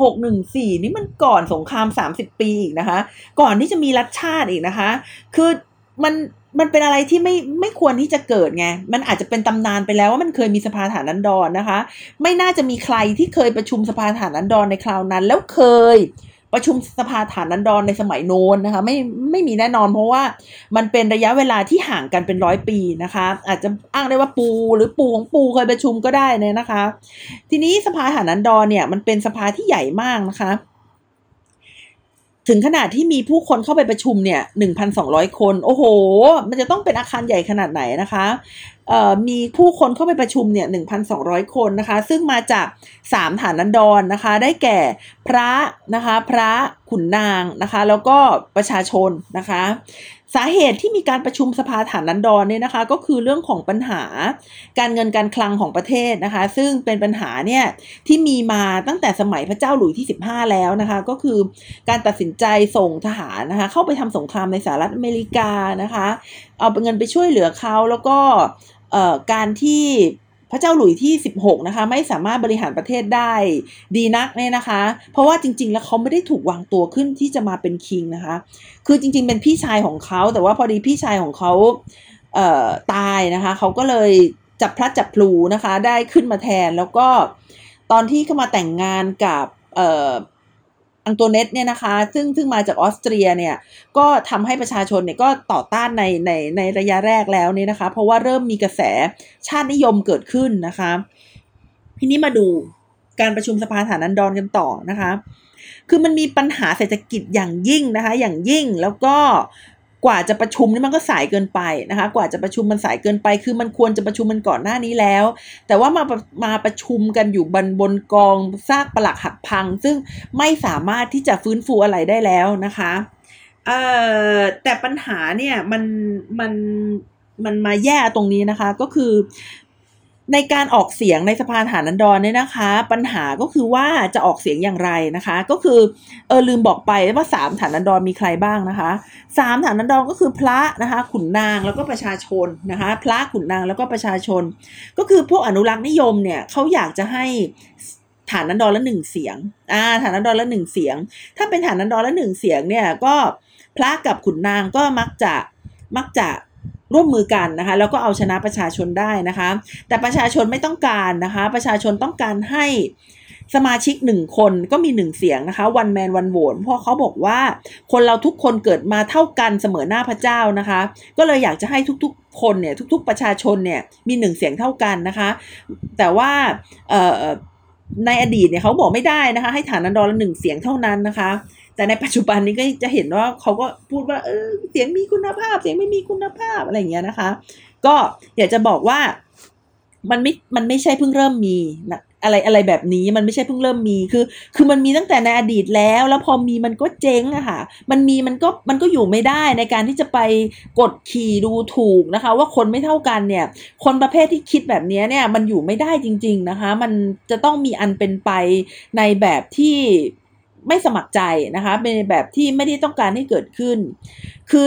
หกหนึ่งสี่นี่มันก่อนสงครามสามสิบปีอีกนะคะ ก่อนที่จะมีรัฐชาติอีกนะคะ คือมันมันเป็นอะไรที่ไม่ไม่ควรที่จะเกิดไง มันอาจจะเป็นตำนานไปแล้วว่ามันเคยมีสภาฐานันดรนนะคะ ไม่น่าจะมีใครที่เคยประชุมสภาฐานันดรในคราวนั้น แล้วเคย ประชุมสภาฐานันดรในสมัยโน้นนะคะไม่ไม่มีแน่นอนเพราะว่ามันเป็นระยะเวลาที่ห่างกันเป็นร้อยปีนะคะ อาจจะอ้างได้ว่าปูหรือปูของปูเคยประชุมก็ได้เนี่ยนะคะ ทีนี้สภาฐานันดรเนี่ยมันเป็นสภาที่ใหญ่มากนะคะ ถึงขนาดที่มีผู้คนเข้าไปประชุมเนี่ยหนึ่งพันสองร้อยคน โอ้โห มันจะต้องเป็นอาคารใหญ่ขนาดไหนนะคะ มีผู้คนเข้าไปประชุมเนี่ยหนึ่งพันสองร้อยคนนะคะ ซึ่งมาจากสามฐานันดรนนะคะ ได้แก่พระนะคะ พระขุนนางนะคะ แล้วก็ประชาชนนะคะ สาเหตุที่มีการประชุมสภาฐานนันดรเนี่ยนะคะ ก็คือเรื่องของปัญหาการเงินการคลังของประเทศนะคะ ซึ่งเป็นปัญหาเนี่ยที่มีมาตั้งแต่สมัยพระเจ้าหลุยที่ 15 แล้วนะคะ ก็คือการตัดสินใจส่งทหารนะคะ เข้าไปทำสงครามในสหรัฐอเมริกานะคะ เอาเงินไปช่วยเหลือเขาแล้วก็ การที่พระเจ้าหลุยที่ 16 นะคะ ไม่สามารถบริหารประเทศได้ดีนักเนี่ยนะคะ เพราะว่าจริง ๆ แล้วเขาไม่ได้ถูกวางตัวขึ้นที่จะมาเป็นคิงนะคะ คือจริง ๆ เป็นพี่ชายของเขา แต่ว่าพอดีพี่ชายของเขาเตายนะคะ เขาก็เลยจับพลัดจับพลูนะคะ ได้ขึ้นมาแทนแล้วก็ตอนที่เข้ามาแต่งงานกับ อังโตเนตเนี่ยนะคะ ซึ่งซึ่งมาจากออสเตรียเนี่ย ก็ทำให้ประชาชนเนี่ยก็ต่อต้านในในในระยะแรกแล้วเนี่ยนะคะ เพราะว่าเริ่มมีกระแสชาตินิยมเกิดขึ้นนะคะ ทีนี้มาดูการประชุมสภาฐานันดรกันต่อนะคะ คือมันมีปัญหาเศรษฐกิจอย่างยิ่งนะคะ อย่างยิ่งแล้วก็ กว่าจะประชุมนี่มันก็สายเกินไปนะคะ กว่าจะประชุมมันสายเกินไป คือมันควรจะประชุมมันก่อนหน้านี้แล้ว แต่ว่ามามาประชุมกันอยู่บนบนกองซากปลักหักพัง ซึ่งไม่สามารถที่จะฟื้นฟูอะไรได้แล้วนะคะเอ่อแต่ปัญหาเนี่ยมันมันมันมาแย่ตรงนี้นะคะ ก็คือ ในการออกเสียงในสภาฐานันดรเนี่ยนะคะ ปัญหาก็คือว่าจะออกเสียงอย่างไรนะคะ ก็คือเออลืมบอกไปว่าสามฐานันดรมีใครบ้างนะคะสามฐานันดรก็คือพระนะคะขุนนางแล้วก็ประชาชนนะคะ พระขุนนางแล้วก็ประชาชน ก็คือพวกอนุรักษ์นิยมเนี่ยเขาอยากจะให้ฐานันดรละหนึ่งเสียงอ่าฐานันดรละหนึ่งเสียง ถ้าเป็นฐานันดรละหนึ่งเสียงเนี่ยก็พระกับขุนนางก็มักจะมักจะ ร่วมมือกันนะคะแล้วก็เอาชนะประชาชนได้นะคะ แต่ประชาชนไม่ต้องการนะคะ ประชาชนต้องการให้สมาชิกหนึ่งคนก็มีหนึ่งเสียงนะคะวันแมนวันโหวตเพราะเขาบอกว่าคนเราทุกคนเกิดมาเท่ากันเสมอหน้าพระเจ้านะคะ ก็เลยอยากจะให้ทุกๆ คนเนี่ยทุก ๆ ประชาชนเนี่ยมีหนึ่งเสียงเท่ากันนะคะ แต่ว่าในอดีตเนี่ยเขาบอกไม่ได้นะคะ ให้ฐานันดรละหนึ่งเสียงเท่านั้นนะคะ แต่ในปัจจุบันนี้ก็จะเห็นว่าเขาก็พูดว่าเออเสียงมีคุณภาพ เสียงไม่มีคุณภาพอะไรอย่างเงี้ยนะคะ ก็อยากจะบอกว่ามันไม่มันไม่ใช่เพิ่งเริ่มมีนะอะไรอะไรแบบนี้มันไม่ใช่เพิ่งเริ่มมีคือ คือมันมีตั้งแต่ในอดีตแล้ว แล้วพอมีมันก็เจ๊งอะค่ะ มันมีมันก็มันก็อยู่ไม่ได้ในการที่จะไปกดขี่ดูถูกนะคะ ว่าคนไม่เท่ากันเนี่ย คนประเภทที่คิดแบบนี้เนี่ยมันอยู่ไม่ได้จริง ๆนะคะ มันจะต้องมีอันเป็นไปในแบบที่ ไม่สมัครใจนะคะเป็นแบบที่ไม่ได้ต้องการให้เกิดขึ้น คือ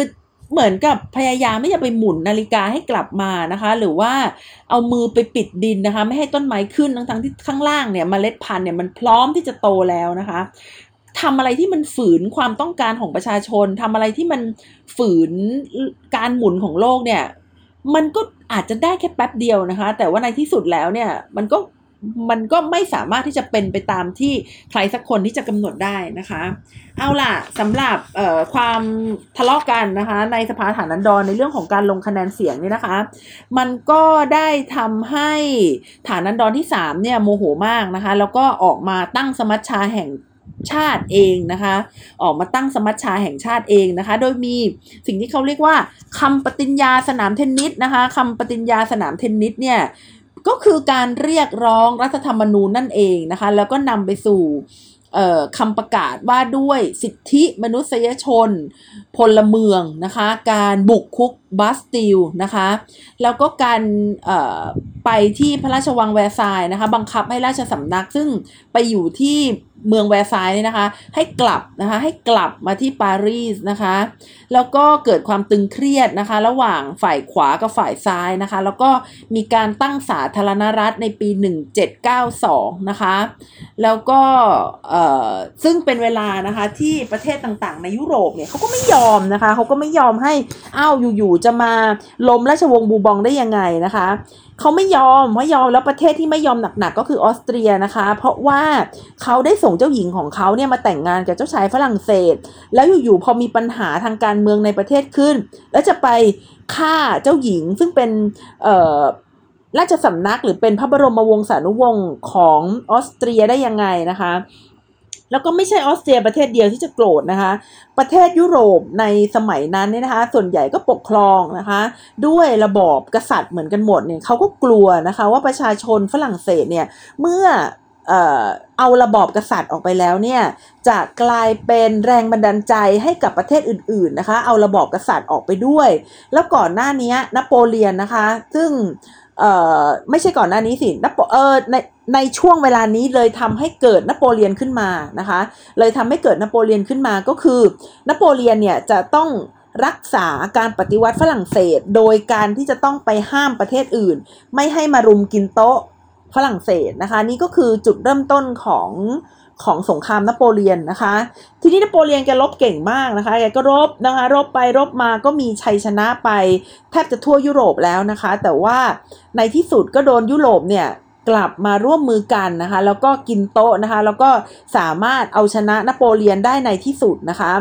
เหมือนกับพยายามไม่จะไปหมุนนาฬิกาให้กลับมานะคะ หรือว่าเอามือไปปิดดินนะคะ ไม่ให้ต้นไม้ขึ้นทั้งทั้งที่ข้างล่างเนี่ยมเมล็ดพันธุ์เนี่ยมันพร้อมที่จะโตแล้วนะคะทำอะไรที่มันฝืนความต้องการของประชาชนทำอะไรที่มันฝืนการหมุนของโลกเนี่ย มันก็อาจจะได้แค่แป๊บเดียวนะคะ แต่ว่าในที่สุดแล้วเนี่ย มันก็ มันก็ไม่สามารถที่จะเป็นไปตามที่ใครสักคนที่จะกำหนดได้นะคะ เอาล่ะสำหรับความทะเลาะกันนะคะ ในสภาฐานันดรในเรื่องของการลงคะแนนเสียงนี่นะคะ มันก็ได้ทำให้ฐานันดรที่3เนี่ยโมโหมากนะคะ แล้วก็ออกมาตั้งสมัชชาแห่งชาติเองนะคะ ออกมาตั้งสมัชชาแห่งชาติเองนะคะ โดยมีสิ่งที่เขาเรียกว่าคำปฏิญญาสนามเทนนิสนะคะคำปฏิญญาสนามเทนนิสเนี่ย ก็คือการเรียกร้องรัฐธรรมนูญนั่นเองนะคะ แล้วก็นำไปสู่คำประกาศว่าด้วยสิทธิมนุษยชน พลเมืองนะคะ การบุกคุก บาสติลนะคะ แล้วก็การไปที่พระราชวังแวร์ซายนะคะ บังคับให้ราชสำนักซึ่งไปอยู่ที่เมืองแวร์ซายน์นะคะ ให้กลับนะคะให้กลับมาที่ปารีสนะคะ แล้วก็เกิดความตึงเครียดนะคะ ระหว่างฝ่ายขวากับฝ่ายซ้ายนะคะ แล้วก็มีการตั้งสาธารณรัฐในปี 1792 นะคะ แล้วก็ซึ่งเป็นเวลานะคะที่ประเทศต่างๆ ในยุโรปเนี่ยเขาก็ไม่ยอมนะคะเขาก็ไม่ยอมให้อ้าวอยู่ๆจะมาล้มราชวงศ์บูบองได้ยังไงนะคะเขาไม่ยอมไม่ยอมแล้วประเทศที่ไม่ยอมหนักๆก็คือออสเตรียนะคะ เพราะว่าเขาได้ส่งเจ้าหญิงของเขาเนี่ยมาแต่งงานกับเจ้าชายฝรั่งเศส แล้วอยู่ๆพอมีปัญหาทางการเมืองในประเทศขึ้น แล้วจะไปฆ่าเจ้าหญิงซึ่งเป็นเอ่อราชสำนักหรือเป็นพระบรมวงศานุวงศ์ของออสเตรียได้ยังไงนะคะ แล้วก็ไม่ใช่ออสเตรียประเทศเดียวที่จะโกรธนะคะ ประเทศยุโรปในสมัยนั้นเนี่ยนะคะ ส่วนใหญ่ก็ปกครองนะคะ ด้วยระบอบกษัตริย์เหมือนกันหมดเนี่ยเขาก็กลัวนะคะ ว่าประชาชนฝรั่งเศสเนี่ยเมื่อเอาระบอบกษัตริย์ออกไปแล้วเนี่ยจะกลายเป็นแรงบันดาลใจให้กับประเทศอื่นๆนะคะ เอาระบอบกษัตริย์ออกไปด้วย แล้วก่อนหน้านี้นโปเลียนนะคะ ซึ่ง เอ่อไม่ใช่ก่อนหน้านี้สินโปเออในในช่วงเวลานี้เลยทำให้เกิดนโปเลียนขึ้นมานะคะ เลยทำให้เกิดนโปเลียนขึ้นมาก็คือนโปเลียนเนี่ยจะต้องรักษาการปฏิวัติฝรั่งเศส โดยการที่จะต้องไปห้ามประเทศอื่น ไม่ให้มารุมกินโต๊ะฝรั่งเศสนะคะ นี่ก็คือจุดเริ่มต้นของ ของสงครามนโปเลียนนะคะ ทีนี้นโปเลียนแกรบเก่งมากนะคะแกก็รบนะคะรบไปรบมาก็มีชัยชนะไป แทบจะทั่วยุโรปแล้วนะคะ แต่ว่าในที่สุดก็โดนยุโรปเนี่ยกลับมาร่วมมือกันนะคะ แล้วก็กินโต๊ะนะคะ แล้วก็สามารถเอาชนะนโปเลียนได้ในที่สุดนะคะ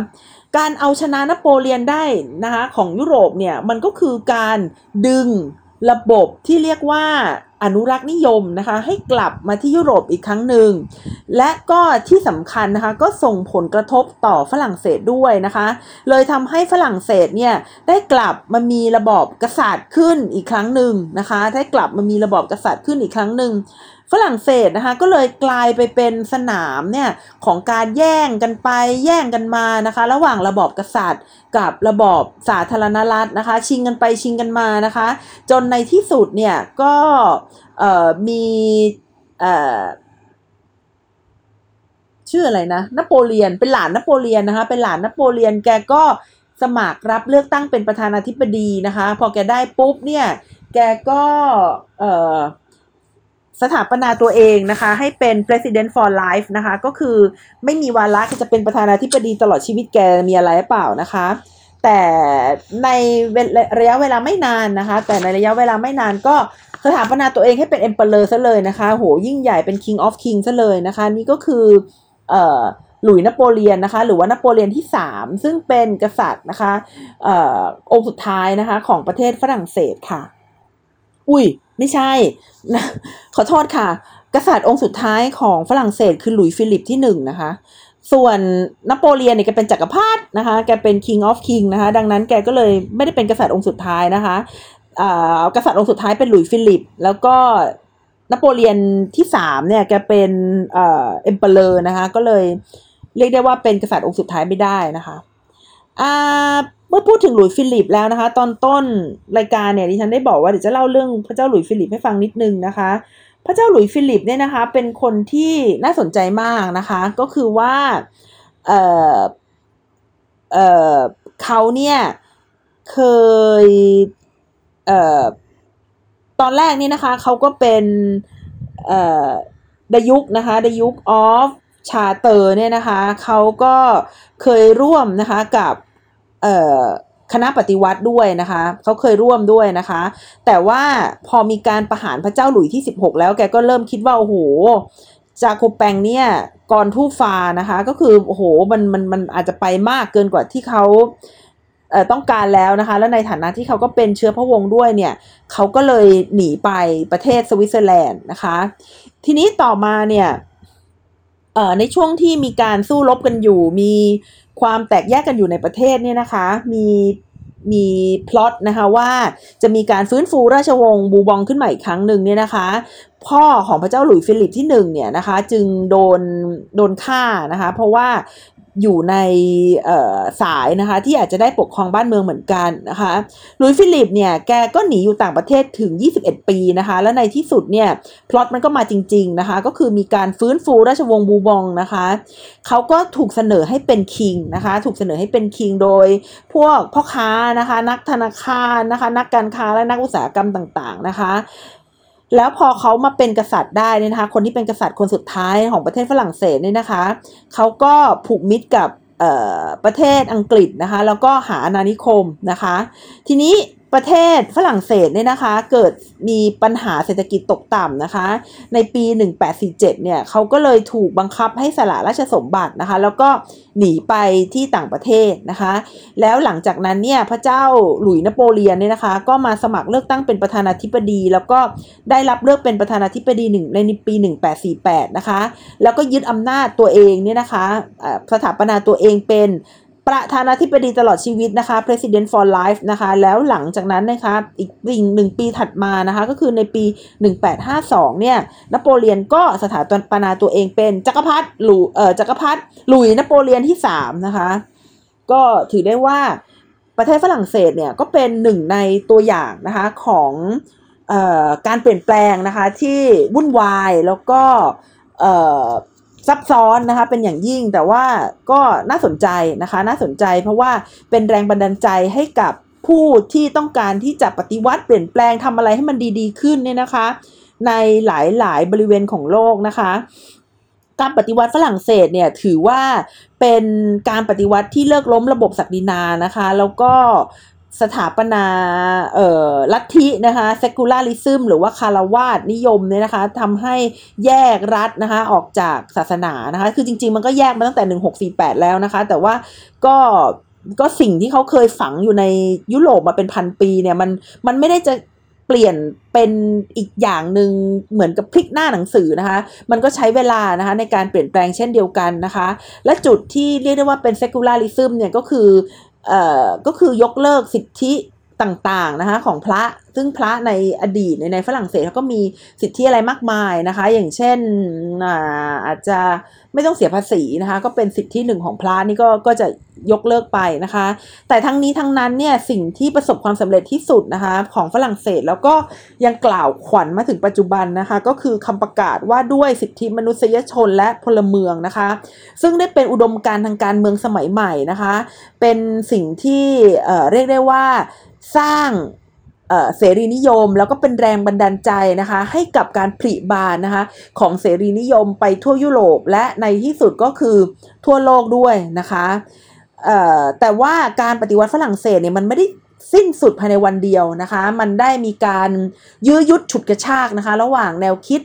การเอาชนะนโปเลียนได้นะคะของยุโรปเนี่ยมันก็คือการดึงระบบที่เรียกว่า อนุรักษ์นิยมนะคะให้กลับมาที่ยุโรปอีกครั้งหนึ่ง และก็ที่สำคัญนะคะก็ส่งผลกระทบต่อฝรั่งเศสด้วยนะคะ เลยทำให้ฝรั่งเศสเนี่ยได้กลับมามีระบอบกษัตริย์ขึ้นอีกครั้งหนึ่งนะคะได้กลับมามีระบอบกษัตริย์ขึ้นอีกครั้งหนึ่ง ฝรั่งเศสนะคะก็เลยกลายไปเป็นสนามเนี่ยของการแย่งกันไปแย่งกันมานะคะ ระหว่างระบอบกษัตริย์ กับระบอบสาธารณรัฐนะคะ ชิงกันไปชิงกันมานะคะ จนในที่สุดเนี่ยก็มีชื่ออะไรนะนโปเลียนเป็นหลานนโปเลียนนะคะเป็นหลานนโปเลียนแกก็สมัครรับเลือกตั้งเป็นประธานาธิบดีนะคะ พอแกได้ปุ๊บเนี่ยแกก็ สถาปนาตัวเองนะคะ ให้เป็น president for life นะคะ ก็คือไม่มีวาระจะเป็นประธานาธิบดีตลอดชีวิตแกมีอะไรเปล่านะคะ แต่ในระยะเวลาไม่นานนะคะ แต่ในระยะเวลาไม่นานก็สถาปนาตัวเองให้เป็น emperor ซะเลยนะคะ โหยิ่งใหญ่เป็น king of king ซะเลยนะคะ นี่ก็คือเอ่อหลุยนโปเลียนนะคะ หรือว่านโปเลียนที่ 3 ซึ่งเป็นกษัตริย์นะคะออองค์สุดท้ายนะคะของประเทศฝรั่งเศสค่ะ อุ้ย ไม่ใช่นะขอโทษค่ะ กษัตริย์องค์สุดท้ายของฝรั่งเศสคือหลุยฟิลิปที่หนึ่งนะคะ ส่วนนโปเลียนเนี่ยแกเป็นจักรพรรดินะคะ แกเป็น king of king นะคะ ดังนั้นแกก็เลยไม่ได้เป็นกษัตริย์องค์สุดท้ายนะคะกษัตริย์องค์สุดท้ายเป็นหลุยฟิลิป แล้วก็นโปเลียนที่สามเนี่ยแกเป็นเอ่อ emperor นะคะ ก็เลยเรียกได้ว่าเป็นกษัตริย์องค์สุดท้ายไม่ได้นะคะอ่า เมื่อพูดถึงหลุยฟิลิปแล้วนะคะ ตอนต้นรายการเนี่ยดิฉันได้บอกว่าเดี๋ยวจะเล่าเรื่องพระเจ้าหลุยฟิลิปให้ฟังนิดนึงนะคะ พระเจ้าหลุยฟิลิปเนี่ยนะคะ เป็นคนที่น่าสนใจมากนะคะ ก็คือว่าเออเออเขาเนี่ยเคยเออตอนแรกนี่นะคะเขาก็เป็นเออดยุกนะคะดยุกออฟชาเตอร์เนี่ยนะคะเขาก็เคยร่วมนะคะกับ คณะปฏิวัติด้วยนะคะ เขาเคยร่วมด้วยนะคะ แต่ว่าพอมีการประหารพระเจ้าหลุยที่ 16 แล้วแกก็เริ่มคิดว่า โอ้โห จาโคแปงเนี่ยกรทูฟานะคะ ก็คือโอ้โหมันมันมันอาจจะไปมากเกินกว่าที่เขาต้องการแล้วนะคะ แล้วในฐานะที่เขาก็เป็นเชื้อพระวงศ์ด้วยเนี่ย เขาก็เลยหนีไปประเทศสวิตเซอร์แลนด์นะคะ ทีนี้ต่อมาเนี่ยในช่วงที่มีการสู้รบกันอยู่มี ความแตกแยกกันอยู่ในประเทศเนี่ยนะคะมีมีพล็อตนะคะว่าจะมีการฟื้นฟูราชวงศ์บูบองขึ้นใหม่อีกครั้งหนึ่งเนี่ยนะคะ พ่อของพระเจ้าหลุยส์ฟิลิปที่หนึ่งเนี่ยนะคะ จึงโดนโดนฆ่านะคะ เพราะว่า อยู่ในสายนะคะที่อาจจะได้ปกครองบ้านเมืองเหมือนกันนะคะหลุยฟิลิปเนี่ยแกก็หนีอยู่ต่างประเทศถึง 21 ปีนะคะและในที่สุดเนี่ยพล็อตมันก็มาจริงๆนะคะก็คือมีการฟื้นฟูราชวงศ์บูบองนะคะเขาก็ถูกเสนอให้เป็น king นะคะถูกเสนอให้เป็น king โดยพวกพ่อค้านะคะนักธนาคารนะคะนักการค้าและนักอุตสาหกรรมต่างๆนะคะ แล้วพอเขามาเป็นกษัตริย์ได้นี่นะคะ คนที่เป็นกษัตริย์คนสุดท้ายของประเทศฝรั่งเศสเนี่ยนะคะ เขาก็ผูกมิตรกับประเทศอังกฤษนะคะ แล้วก็หาอาณานิคมนะคะ ทีนี้ ประเทศฝรั่งเศสเนี่ยนะคะเกิดมีปัญหาเศรษฐกิจตกต่ำนะคะ ในปี 1847 เนี่ยเขาก็เลยถูกบังคับให้สละราชสมบัตินะคะ แล้วก็หนีไปที่ต่างประเทศนะคะ แล้วหลังจากนั้นเนี่ยพระเจ้าหลุยส์นโปเลียนเนี่ยนะคะ ก็มาสมัครเลือกตั้งเป็นประธานาธิบดี แล้วก็ได้รับเลือกเป็นประธานาธิบดีหนึ่งในปี 1848 นะคะ แล้วก็ยึดอำนาจตัวเองเนี่ยนะคะสถาปนาตัวเองเป็น ประธานาธิบดีตลอดชีวิตนะคะ President for Life นะคะ แล้วหลังจากนั้นนะคะอีกหนึ่งปีถัดมานะคะ ก็คือในปี 1852 เนี่ย นโปเลียนก็สถาปนาตัวเองเป็นจักรพรรดิหลุเอ่อจักรพรรดิหลุยนโปเลียนที่ 3 นะคะ ก็ถือได้ว่าประเทศฝรั่งเศสเนี่ยก็เป็นหนึ่งในตัวอย่างนะคะของออการเปลี่ยนแปลงนะคะที่วุ่นวายแล้วก็ ซับซ้อนนะคะเป็นอย่างยิ่งแต่ว่าก็น่าสนใจนะคะน่าสนใจเพราะว่าเป็นแรงบันดาลใจให้กับผู้ที่ต้องการที่จะปฏิวัติเปลี่ยนแปลงทำอะไรให้มันดีๆขึ้นเนี่ยนะคะ ในหลายๆบริเวณของโลกนะคะ การปฏิวัติฝรั่งเศสเนี่ยถือว่าเป็นการปฏิวัติที่เลิกล้มระบบศักดินานะคะ แล้วก็ สถาปนาเอ่อลัทธินะคะ secularism หรือว่าคารวาสนิยมเนี่ยนะคะทำให้แยกรัฐนะคะออกจากศาสนานะคะ คือจริง ๆ มันก็แยกมาตั้งแต่ 1648 แล้วนะคะ แต่ว่าก็ก็สิ่งที่เขาเคยฝังอยู่ในยุโรปมาเป็นพันปีเนี่ยมันมันไม่ได้จะเปลี่ยนเป็นอีกอย่างหนึ่งเหมือนกับพลิกหน้าหนังสือนะคะ มันก็ใช้เวลานะคะในการเปลี่ยนแปลงเช่นเดียวกันนะคะ และจุดที่เรียกได้ว่าเป็น secularism เนี่ยก็คือ ก็คือยกเลิกสิทธิ ต่างๆนะคะของพระ ซึ่งพระในอดีตในในฝรั่งเศสเขาก็มีสิทธิอะไรมากมายนะคะ อย่างเช่นอาอาจจะไม่ต้องเสียภาษีนะคะ ก็เป็นสิทธิหนึ่งของพระนี่ก็ก็จะยกเลิกไปนะคะ แต่ทั้งนี้ทั้งนั้นเนี่ยสิ่งที่ประสบความสำเร็จที่สุดนะคะ ของฝรั่งเศสแล้วก็ยังกล่าวขวัญมาถึงปัจจุบันนะคะ ก็คือคำประกาศว่าด้วยสิทธิมนุษยชนและพลเมืองนะคะ ซึ่งได้เป็นอุดมการทางการเมืองสมัยใหม่นะคะ เป็นสิ่งที่เเรียกได้ว่า สร้างเสรีนิยมแล้วก็เป็นแรงบันดาลใจนะคะ ให้กับการผลิบานนะคะ ของเสรีนิยมไปทั่วยุโรปและในที่สุดก็คือทั่วโลกด้วยนะคะแต่ว่าการปฏิวัติฝรั่งเศสเนี่ยมันไม่ได้สิ้นสุดภายในวันเดียวนะคะ มันได้มีการยื้อยุดฉุดกระชากนะคะ ระหว่างแนวคิด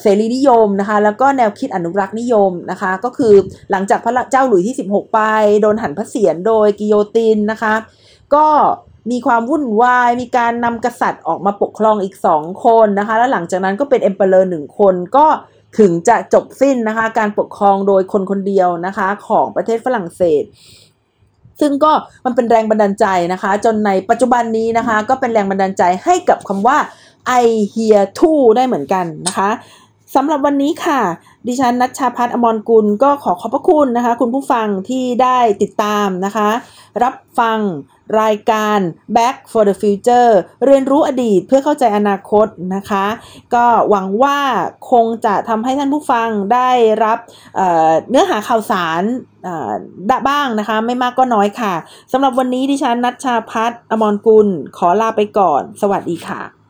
เสรีนิยมนะคะ แล้วก็แนวคิดอนุรักษ์นิยมนะคะ ก็คือหลังจากพระเจ้าหลุยที่ 16 ไป โดนหันพระเศียรโดยกิโยตินนะคะ ก็ มีความวุ่นวาย มีการนำกษัตริย์ออกมาปกครองอีกสองคนนะคะ แล้วหลังจากนั้นก็เป็นเอ็มเปอเรอร์หนึ่งคนก็ถึงจะจบสิ้นนะคะ การปกครองโดยคนคนเดียวนะคะของประเทศฝรั่งเศส ซึ่งก็มันเป็นแรงบันดาลใจนะคะ จนในปัจจุบันนี้นะคะ ก็เป็นแรงบันดาลใจให้กับคำว่า I hear too ได้เหมือนกันนะคะสำหรับวันนี้ค่ะ ดิฉันนัชชาพัฒน์อมรกุลก็ขอขอบพระคุณนะคะ คุณผู้ฟังที่ได้ติดตามนะคะ รับฟัง รายการ Back for the Future เรียนรู้อดีตเพื่อเข้าใจอนาคตนะคะ ก็หวังว่าคงจะทำให้ท่านผู้ฟังได้รับเเนื้อหาข่าวสารบ้างนะคะ ไม่มากก็น้อยค่ะสำหรับวันนี้ดิฉันนัชชาพัฒน์อมรกุล ขอลาไปก่อน สวัสดีค่ะ